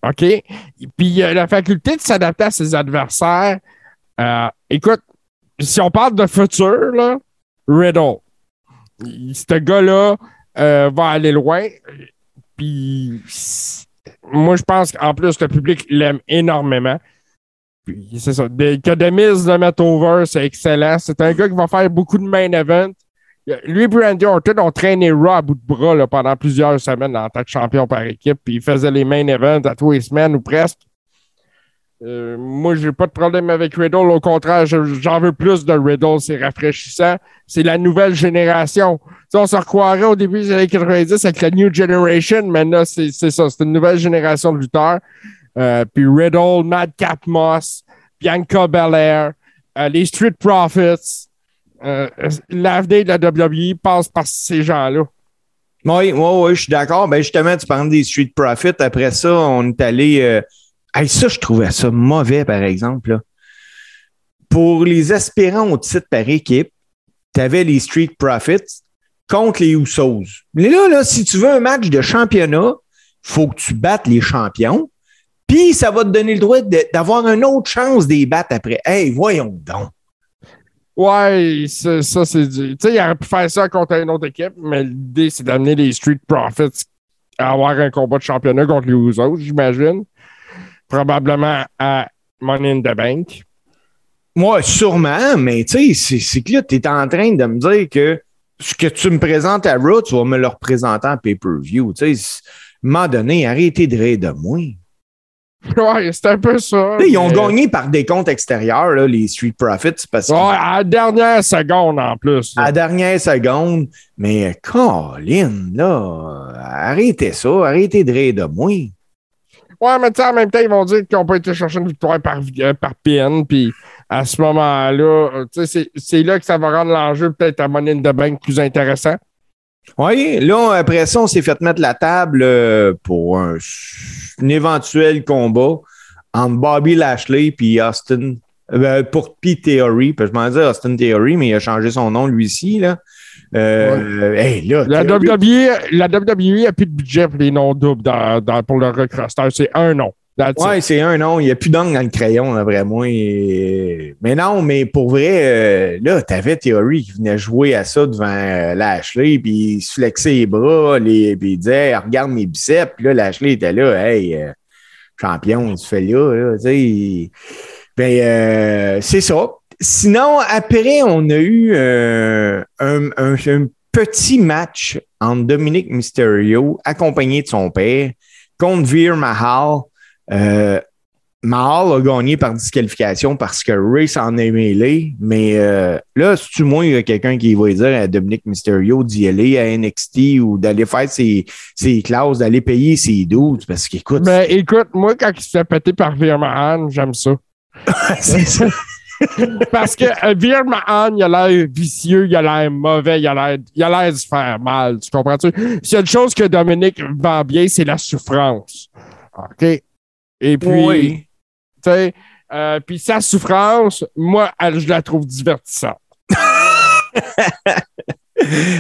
OK? Puis il a la faculté de s'adapter à ses adversaires. Euh, écoute, si on parle de futur, là, Riddle, ce gars-là euh, va aller loin. Puis, moi, je pense qu'en plus, le public l'aime énormément. Puis, c'est ça. que Demise le c'est excellent. C'est un gars qui va faire beaucoup de main event. Lui et Brandy Orton ont traîné Raw à bout de bras pendant plusieurs semaines en tant que champion par équipe. Puis, ils faisaient les main events à tous les semaines ou presque. Euh, moi, j'ai pas de problème avec Riddle. Au contraire, j'en veux plus de Riddle. C'est rafraîchissant. C'est la nouvelle génération. on se recroirait au début des années 90 avec la New Generation, mais là, c'est ça. C'est une nouvelle génération de lutteurs. Euh, puis Riddle, Madcap Moss, Bianca Belair, euh, les Street Profits. L'avenir de la WWE passe par ces gens-là. Oui, oui, oui, je suis d'accord. Ben justement, tu parles des Street Profits. Après ça, on est allé ça, je trouvais ça mauvais, par exemple. Pour les aspirants au titre par équipe, tu avais les Street Profits contre les Usos. Mais là, là, si tu veux un match de championnat, faut que tu battes les champions. Puis ça va te donner le droit d'avoir une autre chance d'y battre après. Hey, voyons donc. Ouais, ça, c'est du. Tu sais, il aurait pu faire ça contre une autre équipe, mais l'idée, c'est d'amener les Street Profits à avoir un combat de championnat contre les autres, j'imagine. Probablement à Money in the Bank. Moi, sûrement, mais tu sais, c'est que là, tu es en train de me dire que ce que tu me présentes à Raw, tu vas me le représenter en pay-per-view. Tu sais, à un donné, arrêtez de rire de moi. Ouais, c'est un peu ça. Ils ont gagné par des comptes extérieurs, là, les Street Profits. Parce ouais, à la dernière seconde en plus. À la dernière seconde. Mais Colin, là, arrêtez ça, arrêtez de rire de moi. Ouais, mais en même temps, ils vont dire qu'ils n'ont pas été chercher une victoire par, euh, par PN. Puis à ce moment-là, c'est là que ça va rendre l'enjeu peut-être à Money in the Bank plus intéressant. Oui, là, après ça, on s'est fait mettre la table euh, pour un, éventuel combat entre Bobby Lashley et Austin. Euh, pour Pete Theory, parce que je m'en disais Austin Theory, mais il a changé son nom lui aussi. Là. Euh, la, WWE, la WWE n'a plus de budget pour les noms doubles pour le recrosteur. C'est un nom. Oui, c'est un nom. Il n'y a plus d'angle dans le crayon, vraiment. Mais non, mais pour vrai, euh, là, tu avais Theory qui venait jouer à ça devant euh, Lashley, puis il se flexait les bras, les... puis il disait Regarde mes biceps. Puis là, Lashley était là, Hey, euh, champion, tu fais là. tu sais. Ben, c'est ça. Sinon, après, on a eu un, un petit match entre Dominique Mysterio, accompagné de son père, contre Veer Mahal. Euh, Mahal a gagné par disqualification parce que Ray s'en est mêlé. Mais euh, là, si tu moi, il y a quelqu'un qui va dire à Dominique Mysterio d'y aller à NXT ou d'aller faire ses, ses classes, d'aller payer ses doutes. Parce qu'écoute. Mais ben, écoute, moi, quand il se fait péter par Mahan, j'aime ça. C'est ça. Parce que euh, Mahan, il a l'air vicieux, il a l'air mauvais, il a l'air, il a l'air de se faire mal. Tu comprends-tu? S'il y a une chose que Dominique vend bien, c'est la souffrance. OK? Et puis, tu sais, euh, puis sa souffrance, moi, je la trouve divertissante.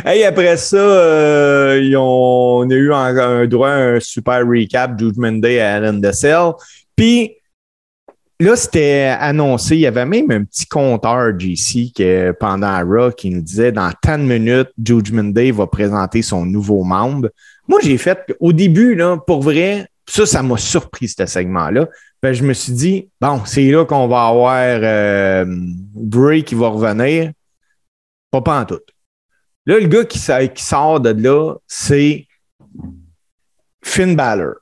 hey, après ça, euh, on a eu un, droit à un super recap Judgment Day à Alan Cell. Puis là, c'était annoncé, il y avait même un petit compteur JC que, pendant Raw qui nous disait dans 10 minutes, Judgment Day va présenter son nouveau membre. Moi, j'ai fait au début, là, pour vrai, ça, ça m'a surpris, ce segment-là. Ben, je me suis dit, bon, c'est là qu'on va avoir euh, Bray qui va revenir. Pas pas en tout. Là, le gars qui, sort de là, c'est Finn Balor.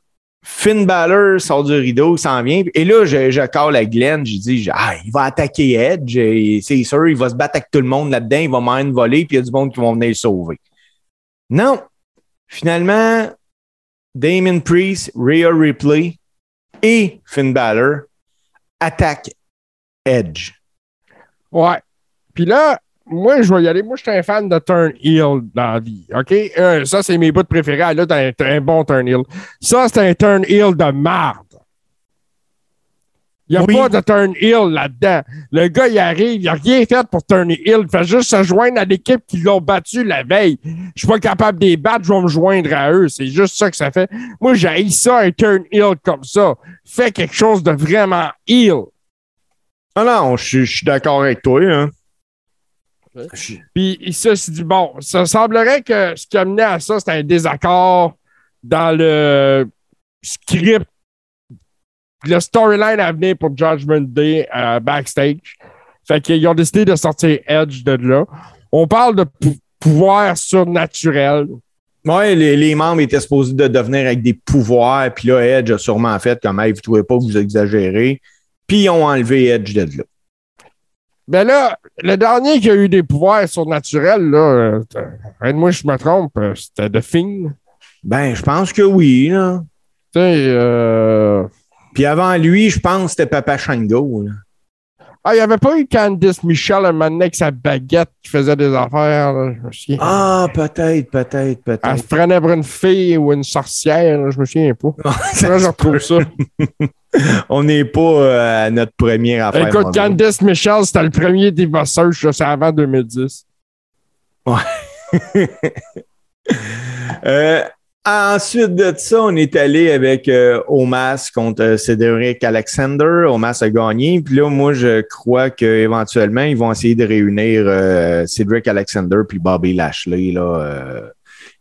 Finn Balor sort du rideau, s'en vient. Et là, je, je à Glenn, je dis, ah, il va attaquer Edge. C'est sûr, il va se battre avec tout le monde là-dedans, il va m'en voler, puis il y a du monde qui va venir le sauver. Non. Finalement, Damon Priest, Rhea Ripley et Finn Balor attaquent Edge. Ouais. Puis là, moi, je vais y aller. Moi, je suis un fan de Turn Heel dans la vie. OK? Euh, ça, c'est mes bouts préférés. Là, t'as un, un, bon Turn. Ça, c'est un Turn de marde. Il n'y a pas de turn heel là-dedans. Le gars, il arrive, il n'a rien fait pour turn heel. Il fait juste se joindre à l'équipe qui l'ont battu la veille. Je ne suis pas capable de les battre, je vais me joindre à eux. C'est juste ça que ça fait. Moi, j'ai ça, un turn heel comme ça. Fais quelque chose de vraiment heel. Ah non, je suis d'accord avec toi. Hein. Puis ça, c'est du bon. Ça semblerait que ce qui a mené à ça, c'est un désaccord dans le script le storyline à venir pour Judgment Day euh, backstage. Fait qu'ils ont décidé de sortir Edge de là. On parle de pouvoir surnaturel. Oui, les, membres étaient supposés de devenir avec des pouvoirs, puis là, Edge a sûrement fait comme hey, vous ne trouvez pas vous exagérez. Puis ils ont enlevé Edge de là. Ben là, le dernier qui a eu des pouvoirs surnaturels, là, euh, moi je me trompe, euh, c'était The Thing. Ben, je pense que oui, là. Tu sais, euh, puis avant lui, je pense que c'était Papa Shango. Ah, il n'y avait pas eu Candice Michel un moment avec sa baguette qui faisait des affaires, je me souviens. Ah, peut-être, peut-être, peut-être. Elle se prenait pour une fille ou une sorcière, je me souviens pas. Là, je retrouve ça. On n'est pas euh, à notre première affaire. Écoute, Candice Michel, c'était le premier Diva Search, c'est avant 2010. Ouais. euh, Ensuite de ça, on est allé avec euh, Omas contre euh, Cédric Alexander. Omas a gagné. Puis là, moi, je crois qu'éventuellement, ils vont essayer de réunir euh, Cédric Alexander puis Bobby Lashley. Là, euh,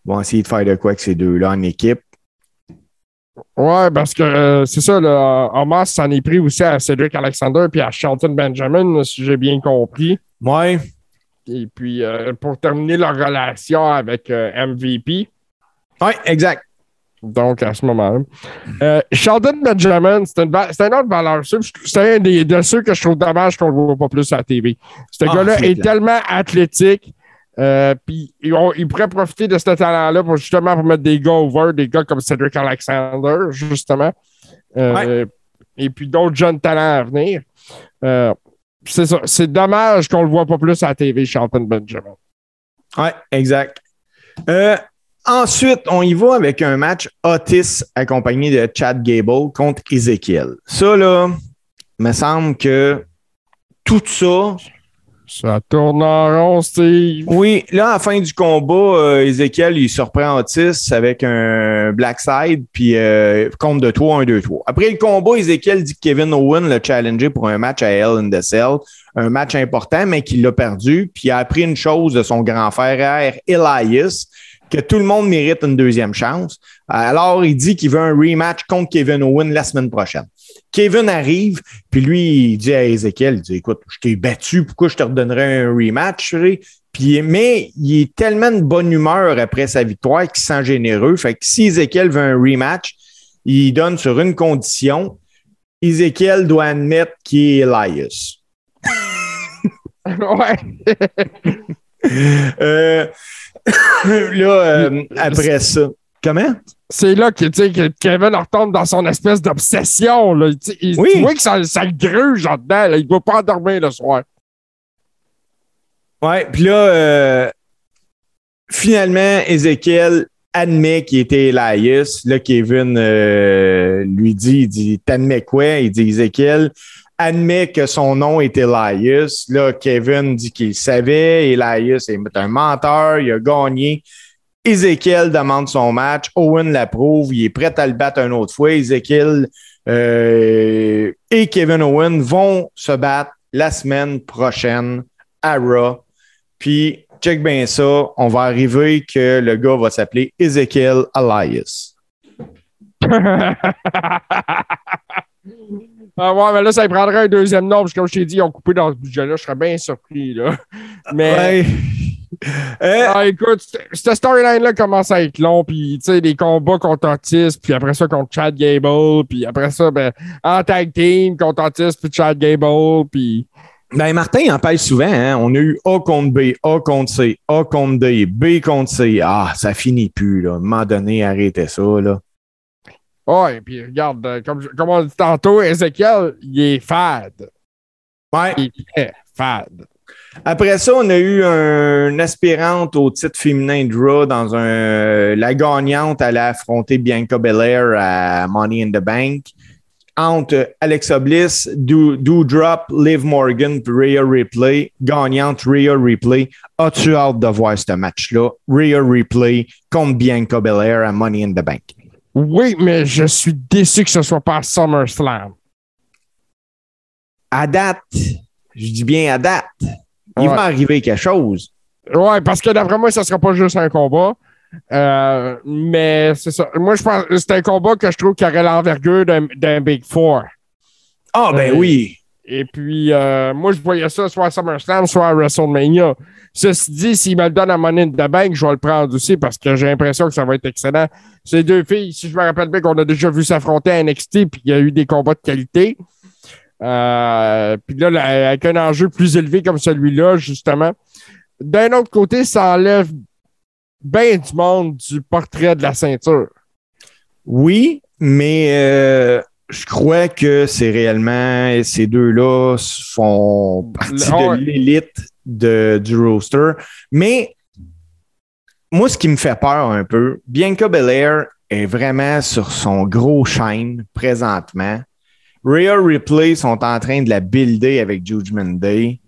ils vont essayer de faire de quoi avec ces deux-là en équipe. Ouais, parce que c'est ça, là, Omas s'en est pris aussi à Cedric Alexander puis à Shelton Benjamin, si j'ai bien compris. Ouais. Et puis, pour terminer leur relation avec MVP. Ouais, exact. Donc, à ce moment-là. Euh, Sheldon Benjamin, c'est une, c'est un autre valeur sûre. C'est un des, de ceux que je trouve dommage qu'on ne le voit pas plus à la TV. Ce Ah, gars-là est tellement athlétique. euh, puis il, pourrait profiter de ce talent-là pour justement pour mettre des gars over, des gars comme Cedric Alexander, justement. Euh, Et puis d'autres jeunes talents à venir. Euh, c'est ça. C'est dommage qu'on le voit pas plus à la TV, Sheldon Benjamin. Ouais, exact. Euh, ensuite, on y va avec un match Otis accompagné de Chad Gable contre Ezekiel. Ça, là, me semble que tout ça, Ça tourne en rond, Steve. Oui, là, à la fin du combat, euh, Ezekiel, il surprend Otis avec un Black Side, puis euh, compte de 3, 1, 2, 3. Après le combat, Ezekiel dit que Kevin Owen l'a challengé pour un match à Hell in the Cell, un match important, mais qu'il l'a perdu, puis il a appris une chose de son grand frère Elias, que tout le monde mérite une deuxième chance. Alors, il dit qu'il veut un rematch contre Kevin Owen la semaine prochaine. Kevin arrive, puis lui, il dit à Ezekiel, il dit, écoute, je t'ai battu, pourquoi je te redonnerais un rematch? Puis, mais il est tellement de bonne humeur après sa victoire qu'il se sent généreux. Fait que si Ezekiel veut un rematch, il donne sur une condition. Ezekiel doit admettre qu'il est Elias. ouais. Euh, là, euh, après ça. Comment? c'est là que, que Kevin retombe dans son espèce d'obsession. là. Il- Oui. Tu vois que ça, ça le gruge en dedans. là. Il ne doit pas endormir le soir. Ouais, puis là, euh, finalement, Ezekiel admet qu'il était Elias. Là, Kevin euh, lui dit, il dit, t'admets quoi? Il dit, Ezekiel admet que son nom est Elias. Là, Kevin dit qu'il savait. Elias est un menteur. Il a gagné. Ezekiel demande son match. Owen l'approuve. Il est prêt à le battre une autre fois. Ezekiel euh, et Kevin Owen vont se battre la semaine prochaine à Raw. Puis, check bien ça. On va arriver que le gars va s'appeler Ezekiel Elias. Ah ouais, mais là, ça prendrait un deuxième nom. Parce que comme je t'ai dit, ils ont coupé dans ce budget-là. Je serais bien surpris. Là. Mais Ouais. Euh, ah, écoute, cette storyline-là commence à être long. Puis, tu sais, des combats contre Otis. Puis après ça, contre Chad Gable. Puis après ça, ben, en tag team contre Otis. Puis Chad Gable. Puis. Ben, Martin il en parle souvent. Hein? On a eu A contre B, A contre C, A contre D, B contre C. Ah, ça finit plus. Là. À un moment donné, arrêtez ça. Là. Ouais, puis regarde, euh, comme, comme on dit tantôt, Ezekiel, il est fade. Ouais. Il est fade. Après ça, on a eu un aspirante au titre féminin de Raw dans un. La gagnante allait affronter Bianca Belair à Money in the Bank. Entre Alexa Bliss, Do, Drop, Liv Morgan puis Rhea Ripley. Gagnante Rhea Ripley. As-tu hâte de voir ce match-là? Rhea Ripley contre Bianca Belair à Money in the Bank. Oui, mais je suis déçu que ce soit pas à SummerSlam. À date, je dis bien à date, il Ouais. va arriver quelque chose. Ouais, parce que d'après moi, ça sera pas juste un combat. Euh, mais c'est ça. Moi, je pense c'est un combat que je trouve qui aurait l'envergure d'un d'un Big Four. Ah, ben Euh, oui. Et puis, euh, moi, je voyais ça soit à SummerSlam, soit à WrestleMania. Ceci dit, s'il me le donne à Money the Bank, je vais le prendre aussi parce que j'ai l'impression que ça va être excellent. Ces deux filles, si je me rappelle bien qu'on a déjà vu s'affronter à NXT, puis il y a eu des combats de qualité. Euh, puis là, là, avec un enjeu plus élevé comme celui-là, justement. D'un autre côté, ça enlève bien du monde du portrait de la ceinture. Oui, mais euh, je crois que c'est réellement ces deux-là font partie de l'élite de, du roster. Mais moi, ce qui me fait peur un peu, Bianca Belair est vraiment sur son gros chaîne présentement. Rhea Ripley sont en train de la builder avec Judgment Day.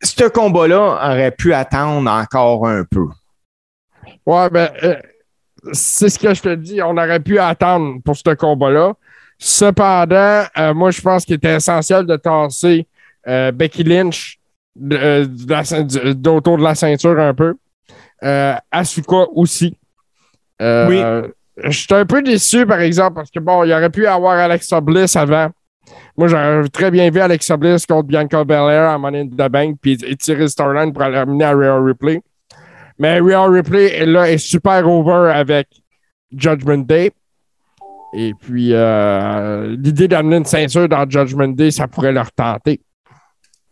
Ce combat-là aurait pu attendre encore un peu. Ouais, ben, euh, c'est ce que je te dis. On aurait pu attendre pour ce combat-là. Cependant, euh, moi, je pense qu'il était essentiel de tasser euh, Becky Lynch de, de la, de, d'autour de la ceinture un peu. Euh, Asuka aussi. Euh, Oui. Je suis un peu déçu, par exemple, parce que bon, il aurait pu avoir Alexa Bliss avant. Moi, j'aurais très bien vu Alexa Bliss contre Bianca Belair à Money in the Bank, puis étirer le storyline pour aller amener à Real Ripley. Mais Real Ripley, là, est super over avec Judgment Day. Et puis, euh, l'idée d'amener une ceinture dans Judgment Day, ça pourrait leur tenter.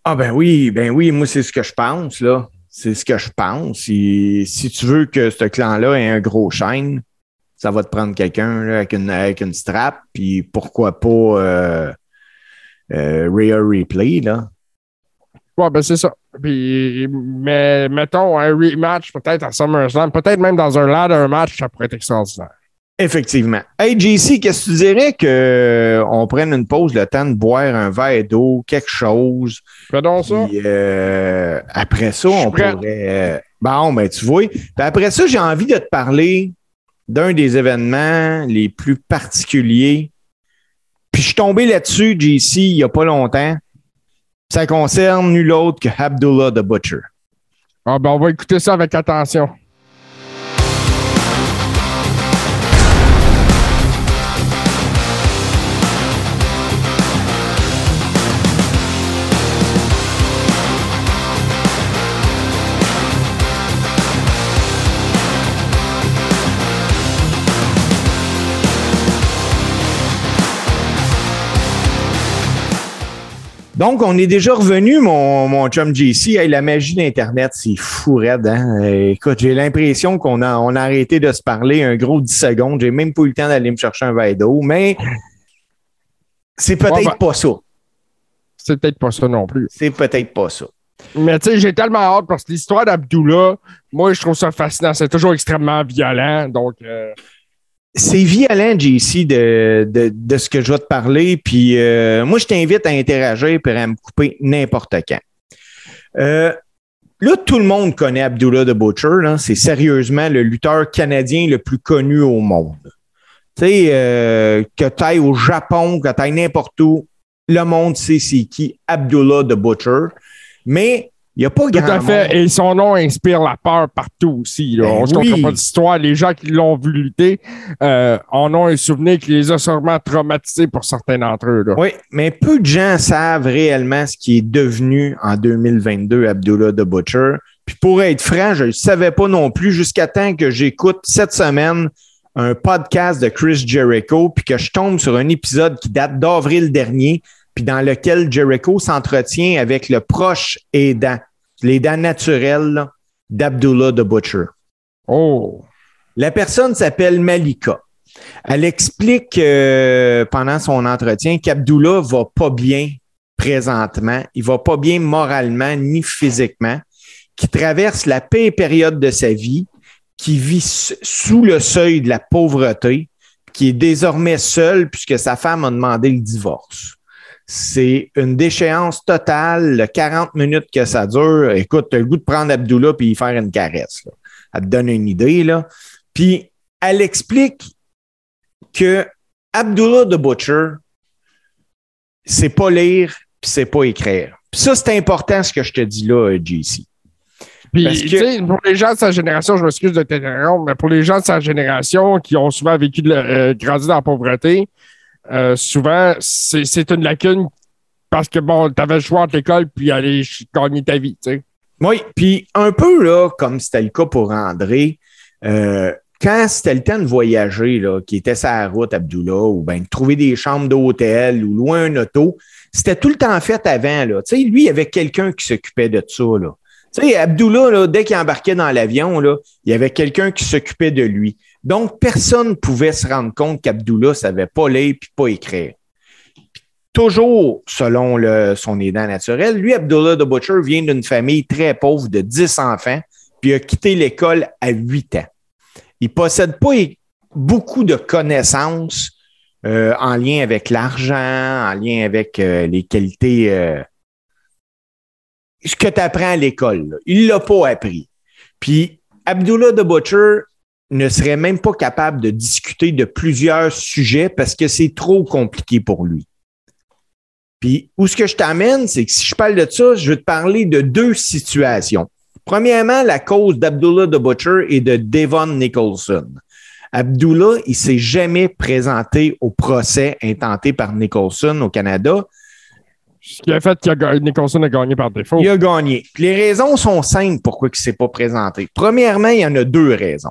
Ah ben oui, ben oui, moi c'est ce que je pense, là. C'est ce que je pense. Si, tu veux que ce clan-là ait un gros chaîne, ça va te prendre quelqu'un avec, une, avec strap, puis pourquoi pas euh, euh, Replay, là. Ouais, ben c'est ça. Puis, mais mettons un rematch peut-être à SummerSlam, peut-être même dans un ladder match, ça pourrait être extraordinaire. Effectivement. Hey, JC, qu'est-ce que tu dirais qu'on prenne une pause, le temps de boire un verre d'eau, quelque chose, Fais donc ça. Puis, euh, après ça, on pourrait. euh, bon, ben, tu vois. Puis après ça, j'ai envie de te parler d'un des événements les plus particuliers. Puis je suis tombé là-dessus, JC, il n'y a pas longtemps. Ça concerne nul autre que Abdullah the Butcher. Ah, ben on va écouter ça avec attention. Donc, on est déjà revenu, mon, mon chum JC. Hey, la magie d'Internet, c'est fou raide. Hein? Euh, Écoute, j'ai l'impression qu'on a, on a arrêté de se parler un gros 10 secondes. J'ai même pas eu le temps d'aller me chercher un verre d'eau, mais c'est peut-être Ouais, ben- pas ça. C'est peut-être pas ça non plus. C'est peut-être pas ça. Mais tu sais, j'ai tellement hâte parce que l'histoire d'Abdullah, moi, je trouve ça fascinant. C'est toujours extrêmement violent. Donc, euh, C'est violent, JC, de, de, de ce que je vais te parler. Puis euh, moi, je t'invite à interagir et à me couper n'importe quand. Euh, là, tout le monde connaît Abdullah the Butcher. C'est sérieusement le lutteur canadien le plus connu au monde. Tu sais, euh, que tu ailles au Japon, que tu ailles n'importe où, le monde sait c'est qui Abdullah the Butcher. Mais il n'y a pas tout grand à fait. monde. Et son nom inspire la peur partout aussi. là. Ben on se oui. pas d'histoire. Les gens qui l'ont vu lutter euh, en ont un souvenir qui les a sûrement traumatisés pour certains d'entre eux. là. Oui, mais peu de gens savent réellement ce qui est devenu en 2022 Abdullah the Butcher. Puis pour être franc, je ne le savais pas non plus jusqu'à temps que j'écoute cette semaine un podcast de Chris Jericho, puis que je tombe sur un épisode qui date d'avril dernier, puis dans lequel Jericho s'entretient avec le proche aidant, l'aidant naturel d'Abdullah the Butcher. Oh. La personne s'appelle Malika. Elle explique euh, pendant son entretien qu'Abdullah va pas bien présentement. Il va pas bien moralement ni physiquement, qu'il traverse la pire période de sa vie, qui vit sous le seuil de la pauvreté, qui est désormais seul puisque sa femme a demandé le divorce. C'est une déchéance totale, le 40 minutes que ça dure. Écoute, tu as le goût de prendre Abdullah et y faire une caresse. là. Elle te donne une idée, là. Puis elle explique que Abdullah the Butcher, c'est pas lire puis c'est pas écrire. Puis ça, c'est important ce que je te dis là, euh, JC. Puis, que- pour les gens de sa génération, je m'excuse de t'interrompre, mais pour les gens de sa génération qui ont souvent vécu, de la- euh, grandi dans la pauvreté, euh, souvent, c'est une lacune parce que, bon, tu avais le choix entre l'école puis aller gagner ta vie, tu sais. Oui, puis un peu là, comme c'était le cas pour André, euh, quand c'était le temps de voyager, là, qui était sa route, Abdullah, ou bien de trouver des chambres d'hôtel ou louer un auto, c'était tout le temps fait avant. Là. Tu sais, lui, il y avait quelqu'un qui s'occupait de ça. Là. Tu sais, Abdullah, là, dès qu'il embarquait dans l'avion, il y avait quelqu'un qui s'occupait de lui. Donc, personne ne pouvait se rendre compte qu'Abdullah ne savait pas lire puis pas écrire. Toujours selon son aidant naturel, lui, Abdullah the Butcher, vient d'une famille très pauvre de 10 enfants, puis a quitté l'école à 8 ans. Il ne possède pas beaucoup de connaissances euh, en lien avec l'argent, en lien avec euh, les qualités, euh, ce que tu apprends à l'école. Il ne l'a pas appris. Puis Abdullah the Butcher ne serait même pas capable de discuter de plusieurs sujets parce que c'est trop compliqué pour lui. Puis où ce que je t'amène, c'est que si je parle de ça, je veux te parler de deux situations. Premièrement, la cause d'Abdullah the Butcher et de Devon Nicholson. Abdullah, il s'est jamais présenté au procès intenté par Nicholson au Canada. Ce qui a fait que Nicholson a gagné par défaut. Il a gagné. les raisons sont simples pourquoi il ne s'est pas présenté. Premièrement, il y en a deux raisons.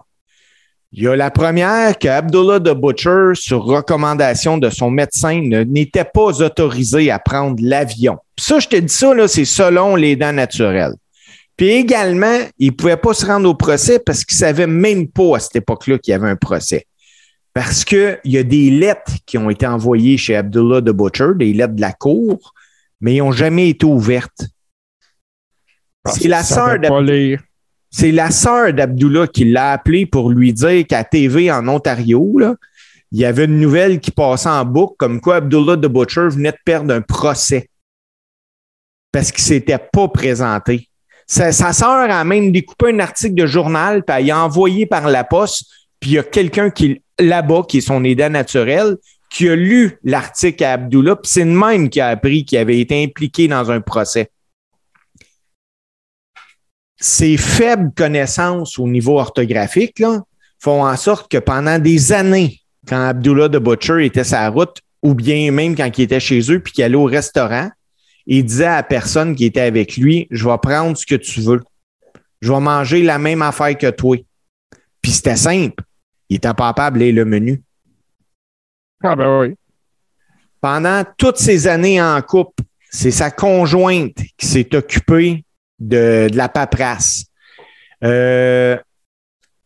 Il y a la première qu'Abdullah the Butcher, sur recommandation de son médecin, n'était pas autorisé à prendre l'avion. Ça, je te dis ça, c'est selon les dents naturelles. Puis également, il ne pouvait pas se rendre au procès parce qu'il ne savait même pas à cette époque-là qu'il y avait un procès. Parce qu'il y a des lettres qui ont été envoyées chez Abdullah the Butcher, des lettres de la cour, mais ils n'ont jamais été ouvertes. C'est la sœur c'est la sœur d'Abdullah qui l'a appelé pour lui dire qu'à TV en Ontario, il y avait une nouvelle qui passait en boucle comme quoi Abdullah the Butcher venait de perdre un procès parce qu'il ne s'était pas présenté. Sa, sœur a même découpé un article de journal, puis elle a envoyé par la poste, puis il y a quelqu'un qui là-bas, qui est son aidant naturel, qui a lu l'article à Abdullah, puis c'est le même qui a appris qu'il avait été impliqué dans un procès ces faibles connaissances au niveau orthographique font en sorte que pendant des années, quand Abdullah de Butcher était sa route, ou bien même quand il était chez eux puis qu'il allait au restaurant, il disait à la personne qui était avec lui Je vais prendre ce que tu veux. Je vais manger la même affaire que toi. Puis c'était simple. Il était capable de le menu. Ah ben oui. Pendant toutes ces années en couple, c'est sa conjointe qui s'est occupée de, la paperasse. Euh,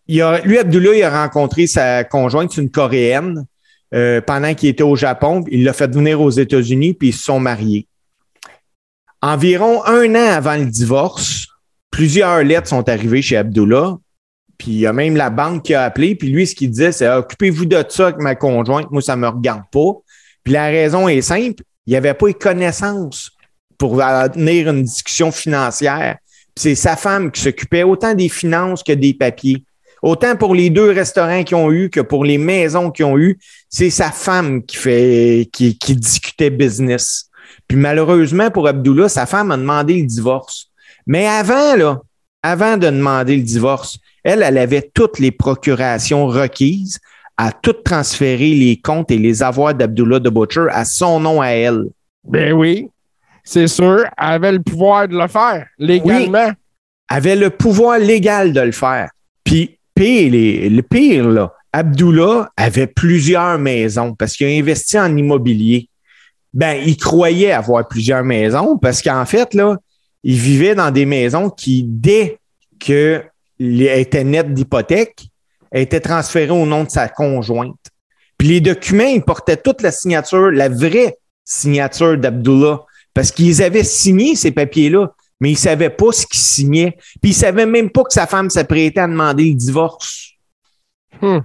il a, lui, Abdullah, il a rencontré sa conjointe, une Coréenne, euh, pendant qu'il était au Japon. Il l'a fait venir aux États-Unis, puis ils se sont mariés. Environ un an avant le divorce, plusieurs lettres sont arrivées chez Abdullah. Puis il y a même la banque qui a appelé. Puis lui, ce qu'il disait, c'est Occupez-vous de ça avec ma conjointe. Moi, ça ne me regarde pas. Puis la raison est simple il n'y avait pas eu connaissance pour tenir une discussion financière. C'est sa femme qui s'occupait autant des finances que des papiers. Autant pour les deux restaurants qu'ils ont eu que pour les maisons qu'ils ont eu, c'est sa femme qui fait qui, discutait business. Puis malheureusement pour Abdullah, sa femme a demandé le divorce. Mais avant là, avant de demander le divorce, elle, elle avait toutes les procurations requises à tout transférer les comptes et les avoirs d'Abdullah de Butcher à son nom à elle. Ben oui c'est sûr, avait le pouvoir de le faire légalement. avait le pouvoir légal de le faire. Puis, pire, le pire, là, Abdullah avait plusieurs maisons parce qu'il a investi en immobilier. Ben, il croyait avoir plusieurs maisons parce qu'en fait, là, il vivait dans des maisons qui, dès qu'elles étaient nettes d'hypothèque, étaient transférées au nom de sa conjointe. Puis les documents, ils portaient toute la signature, la vraie signature d'Abdullah. Parce qu'ils avaient signé ces papiers-là, mais ils ne savaient pas ce qu'ils signaient. Puis ils ne savaient même pas que sa femme s'apprêtait à demander le divorce. Hmm.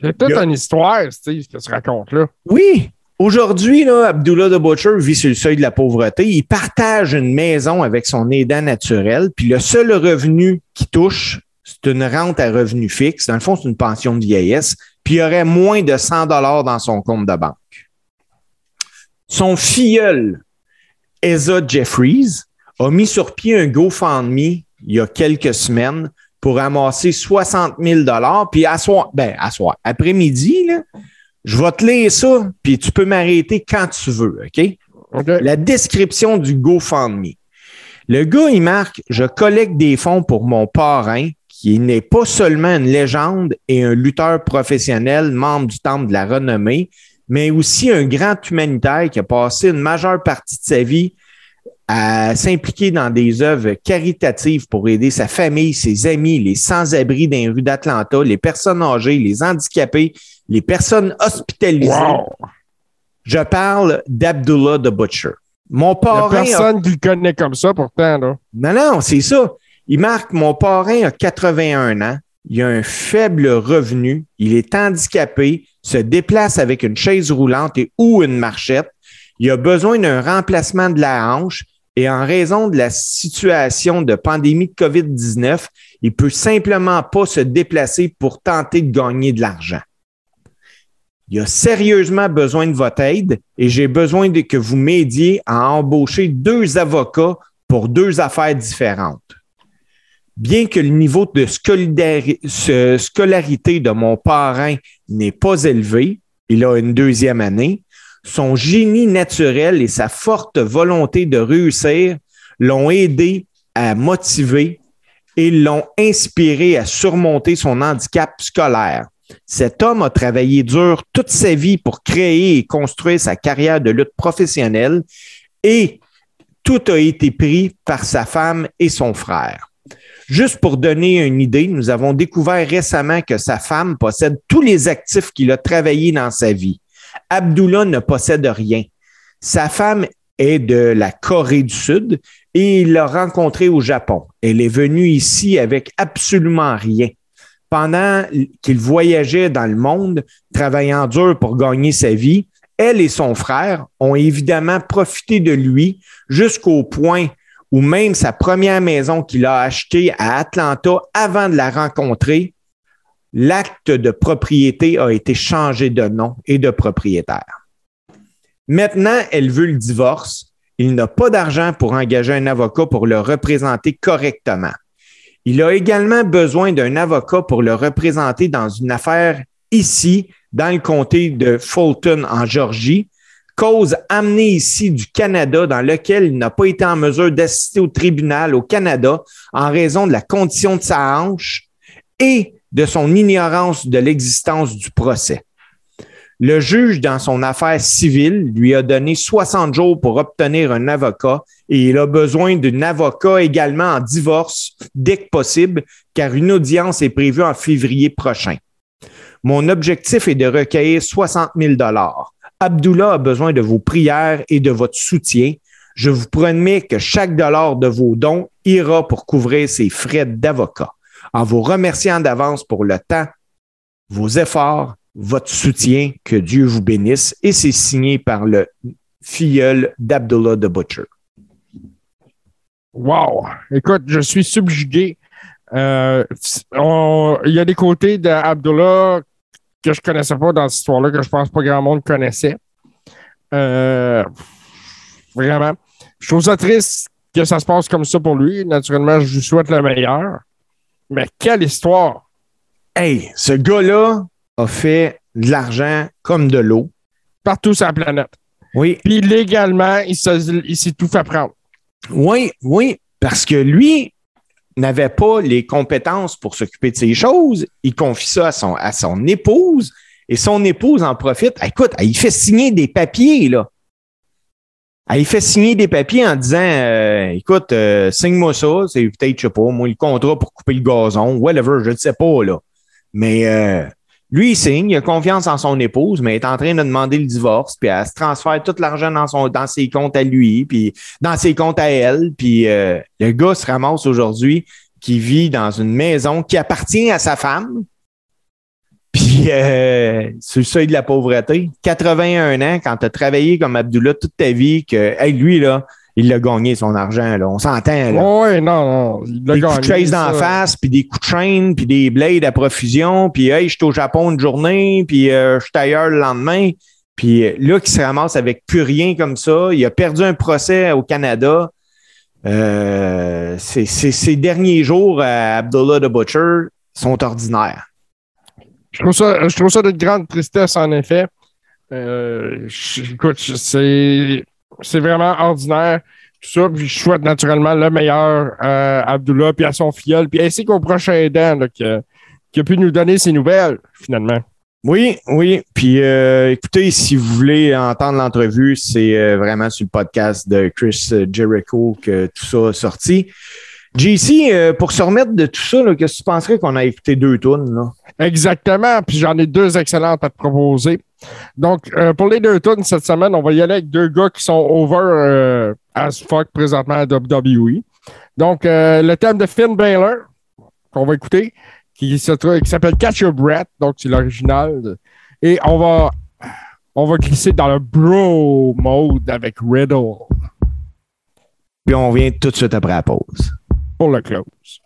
C'est toute une histoire, Steve, que tu racontes là. Oui. Aujourd'hui, Abdullah de Butcher vit sur le seuil de la pauvreté. Il partage une maison avec son aidant naturel. Puis le seul revenu qu'il touche, c'est une rente à revenu fixe. Dans le fond, c'est une pension de vieillesse. Puis il y aurait moins de 100 dollars dans son compte de banque. Son filleul, Eza Jeffries, a mis sur pied un GoFundMe il y a quelques semaines pour amasser 60 000 Puis à soir, ben, à soir, après-midi, je vais te lire ça, puis tu peux m'arrêter quand tu veux, OK? La description du GoFundMe. Le gars, il marque Je collecte des fonds pour mon parrain, qui n'est pas seulement une légende et un lutteur professionnel, membre du Temple de la Renommée, mais aussi un grand humanitaire qui a passé une majeure partie de sa vie à s'impliquer dans des œuvres caritatives pour aider sa famille, ses amis, les sans-abri dans les rues d'Atlanta, les personnes âgées, les handicapés, les personnes hospitalisées. Je parle d'Abdullah the Butcher. Mon parrain. Il y a personne qui le connaît comme ça, pourtant. Là. Non, non, c'est ça. Il marque Mon parrain a 81 ans. Il a un faible revenu. Il est handicapé se déplace avec une chaise roulante et ou une marchette. Il a besoin d'un remplacement de la hanche et en raison de la situation de pandémie de COVID-19, il peut simplement pas se déplacer pour tenter de gagner de l'argent. Il a sérieusement besoin de votre aide et j'ai besoin de que vous m'aidiez à embaucher deux avocats pour deux affaires différentes. Bien que le niveau de scolarité de mon parrain n'est pas élevé, il a une deuxième année, son génie naturel et sa forte volonté de réussir l'ont aidé à motiver et l'ont inspiré à surmonter son handicap scolaire. Cet homme a travaillé dur toute sa vie pour créer et construire sa carrière de lutte professionnelle et tout a été pris par sa femme et son frère. Juste pour donner une idée, nous avons découvert récemment que sa femme possède tous les actifs qu'il a travaillé dans sa vie. Abdullah ne possède rien. Sa femme est de la Corée du Sud et il l'a rencontrée au Japon. Elle est venue ici avec absolument rien. Pendant qu'il voyageait dans le monde, travaillant dur pour gagner sa vie, elle et son frère ont évidemment profité de lui jusqu'au point où même sa première maison qu'il a achetée à Atlanta avant de la rencontrer l'acte de propriété a été changé de nom et de propriétaire. Maintenant, elle veut le divorce. Il n'a pas d'argent pour engager un avocat pour le représenter correctement. Il a également besoin d'un avocat pour le représenter dans une affaire ici, dans le comté de Fulton, en Georgie, cause amenée ici du Canada dans lequel il n'a pas été en mesure d'assister au tribunal au Canada en raison de la condition de sa hanche et de son ignorance de l'existence du procès. Le juge, dans son affaire civile, lui a donné 60 jours pour obtenir un avocat et il a besoin d'un avocat également en divorce dès que possible, car une audience est prévue en février prochain. Mon objectif est de recueillir 60 000 Abdullah a besoin de vos prières et de votre soutien. Je vous promets que chaque dollar de vos dons ira pour couvrir ses frais d'avocat en vous remerciant d'avance pour le temps, vos efforts, votre soutien. Que Dieu vous bénisse. Et c'est signé par le filleul d'Abdullah the Butcher. Wow! Écoute, je suis subjugué. Euh, il y a des côtés d'Abdullah que je ne connaissais pas dans cette histoire-là, que je pense pas grand monde connaissait. Euh, vraiment. Je trouve ça triste que ça se passe comme ça pour lui. Naturellement, je lui souhaite le meilleur. Mais quelle histoire! Hey, ce gars-là a fait de l'argent comme de l'eau. Partout sur la planète. Oui. Puis légalement, il s'est tout fait prendre. Oui, oui, parce que lui n'avait pas les compétences pour s'occuper de ces choses. Il confie ça à son, à son épouse et son épouse en profite. Écoute, il fait signer des papiers, là. Elle il fait signer des papiers en disant euh, écoute, euh, signe-moi ça, c'est peut-être, je sais pas, moi, le contrat pour couper le gazon, whatever, je ne sais pas, là. Mais euh, lui, il signe, il a confiance en son épouse, mais il est en train de demander le divorce, puis elle se transfère tout l'argent dans, dans ses comptes à lui, puis dans ses comptes à elle, puis le gars se ramasse aujourd'hui qui vit dans une maison qui appartient à sa femme, puis, euh, sur le seuil de la pauvreté, 81 ans, quand tu as travaillé comme Abdullah toute ta vie, que hey, lui, là, il a gagné son argent, là. On s'entend. Oui, non, non. Il a des coups de chase d'en face, puis des coups de chaîne, puis des blades à profusion, puis hey, je suis au Japon une journée, puis euh, je suis ailleurs le lendemain. Puis euh, là, qui se ramasse avec plus rien comme ça. Il a perdu un procès au Canada. Euh, ces derniers jours à Abdullah the Butcher sont ordinaires. Je trouve ça, je trouve ça de grande tristesse, en effet. Écoute, c'est, c'est vraiment ordinaire. Tout ça, puis je souhaite naturellement le meilleur à Abdullah, puis à son filleul, puis ainsi qu'au prochain aidant qui, a pu nous donner ses nouvelles, finalement. Oui, oui. Puis euh, écoutez, si vous voulez entendre l'entrevue, c'est euh, vraiment sur le podcast de Chris Jericho que tout ça a sorti. JC, euh, pour se remettre de tout ça, qu'est-ce que tu penserais qu'on a écouté deux tunes? Là? Exactement. Puis j'en ai deux excellentes à te proposer. Donc, euh, pour les deux tunes cette semaine, on va y aller avec deux gars qui sont over euh, as fuck présentement à WWE. Donc, le thème de Finn Balor, qu'on va écouter, qui, s'appelle Catch Your Breath. Donc, c'est l'original. Et on va, on va glisser dans le bro mode avec Riddle. Puis on vient tout de suite après la pause. Pour le close.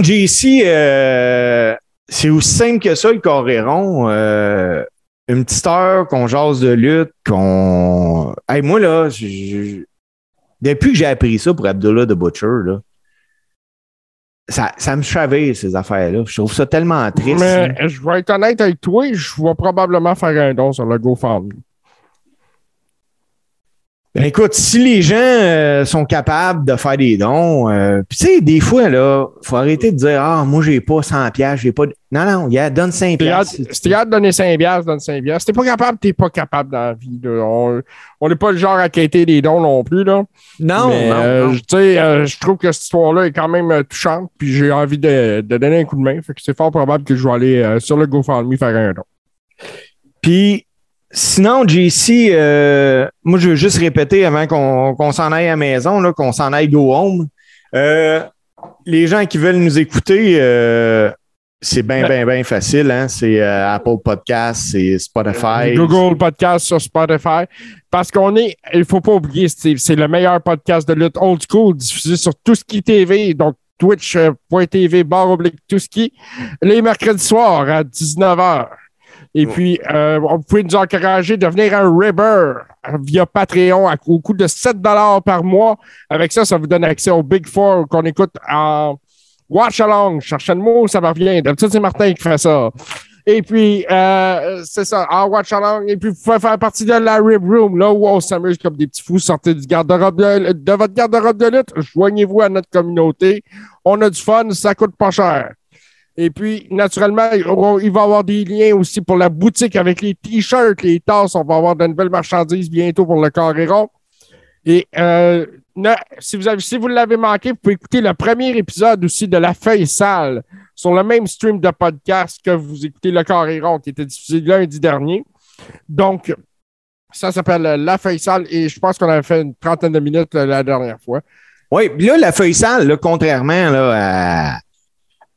Donc, JC, euh, c'est aussi simple que ça, le Coréron. Euh, une petite heure qu'on jase de lutte, qu'on. Hey, moi, là, depuis que j'ai appris ça pour Abdullah the Butcher, là, ça, ça me chavait, ces affaires-là. Je trouve ça tellement triste. Mais je vais être honnête avec toi, je vais probablement faire un don sur le GoFundMe. Ben, écoute, si les gens euh, sont capables de faire des dons, euh, tu sais, des fois, là, faut arrêter de dire Ah, moi, j'ai pas 100 piastres, j'ai pas. de- Non, non, gars, donne 5 Si t'es hâte- piastres. si t'es hâte de donner 5 piastres, donne 5 piastres. Si t'es pas capable, t'es pas capable dans la vie. là. On on n'est pas le genre à quitter des dons non plus. Là. Non, Mais, non, euh, non. Tu sais, euh, je trouve que cette histoire-là est quand même euh, touchante, puis j'ai envie de, de donner un coup de main. Fait que c'est fort probable que je vais aller euh, sur le GoFundMe faire un don. Puis, sinon, JC, euh, moi, je veux juste répéter avant qu'on qu'on s'en aille à la maison, qu'on s'en aille go home. Euh, les gens qui veulent nous écouter, euh, c'est bien, bien, bien facile. Hein? C'est euh, Apple Podcast, c'est Spotify. Google Podcast sur Spotify. Parce qu'on est, il faut pas oublier, Steve, c'est le meilleur podcast de lutte old school diffusé sur tout ce qui TV, donc twitch.tv, barre oblique, tout ce qui, les mercredis soirs à 19h. Et puis, euh, vous pouvez nous encourager de devenir un Ribber via Patreon à, au coût de 7 par mois. Avec ça, ça vous donne accès au Big Four qu'on écoute en Watch Along. Cherchez le mot, ça me revient. D'habitude, c'est Martin qui fait ça. Et puis, euh, c'est ça, en Watch Along. Et puis, vous pouvez faire partie de la Rib Room, là où on s'amuse comme des petits fous. Sortez du garde-robe de, de votre garde-robe de lutte. Joignez-vous à notre communauté. On a du fun, ça coûte pas cher. Et puis, naturellement, il va y avoir des liens aussi pour la boutique avec les t-shirts, les tasses. On va avoir de nouvelles marchandises bientôt pour le Carré. Et euh, si vous l'avez manqué, vous pouvez écouter le premier épisode aussi de La Feuille Sale sur le même stream de podcast que vous écoutez Le Carré Rond qui était diffusé lundi dernier. Donc, ça s'appelle euh, La Feuille Sale et je pense qu'on avait fait une trentaine de minutes euh, la dernière fois. Oui, là, la feuille sale, là, contrairement là, à,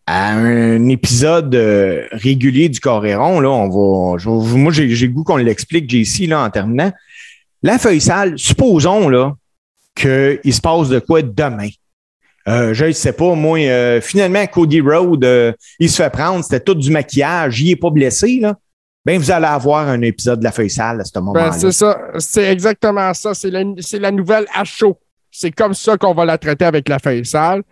à un épisode euh, régulier du Coréron, là, on va. je moi, j'ai le goût qu'on l'explique, JC, là, en terminant. La feuille sale, supposons là, qu'il se passe de quoi demain. Euh, je ne sais pas, moi, euh, finalement, Cody Road, il se fait prendre, c'était tout du maquillage, il n'est pas blessé, là. Ben, vous allez avoir un épisode de la feuille sale à ce moment-là. Ben, c'est ça. C'est exactement ça. C'est la, c'est la nouvelle à chaud. C'est comme ça qu'on va la traiter avec la feuille sale.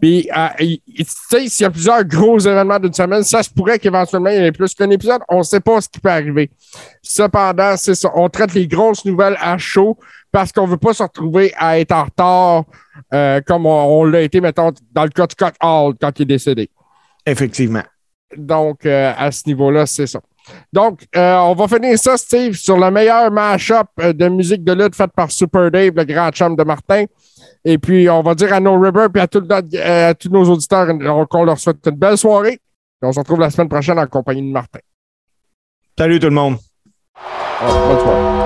Puis, euh, tu sais, s'il y a plusieurs gros événements d'une semaine, ça se pourrait qu'éventuellement, il y ait plus qu'un épisode. On ne sait pas ce qui peut arriver. Cependant, c'est ça. On traite les grosses nouvelles à chaud parce qu'on ne veut pas se retrouver à être en retard euh, comme on, on l'a été, mettons, dans le cas de Scott Hall quand il est décédé. Effectivement. Donc, euh, à ce niveau-là, c'est ça. Donc, euh, on va finir ça, Steve, sur le meilleur mash-up euh, de musique de lutte faite par Super Dave, le grand chum de Martin. Et puis, on va dire à No River et à, tout le- euh, à tous nos auditeurs qu'on leur souhaite une belle soirée. Et on se retrouve la semaine prochaine en compagnie de Martin. Salut tout le monde. Alors, bonne soirée.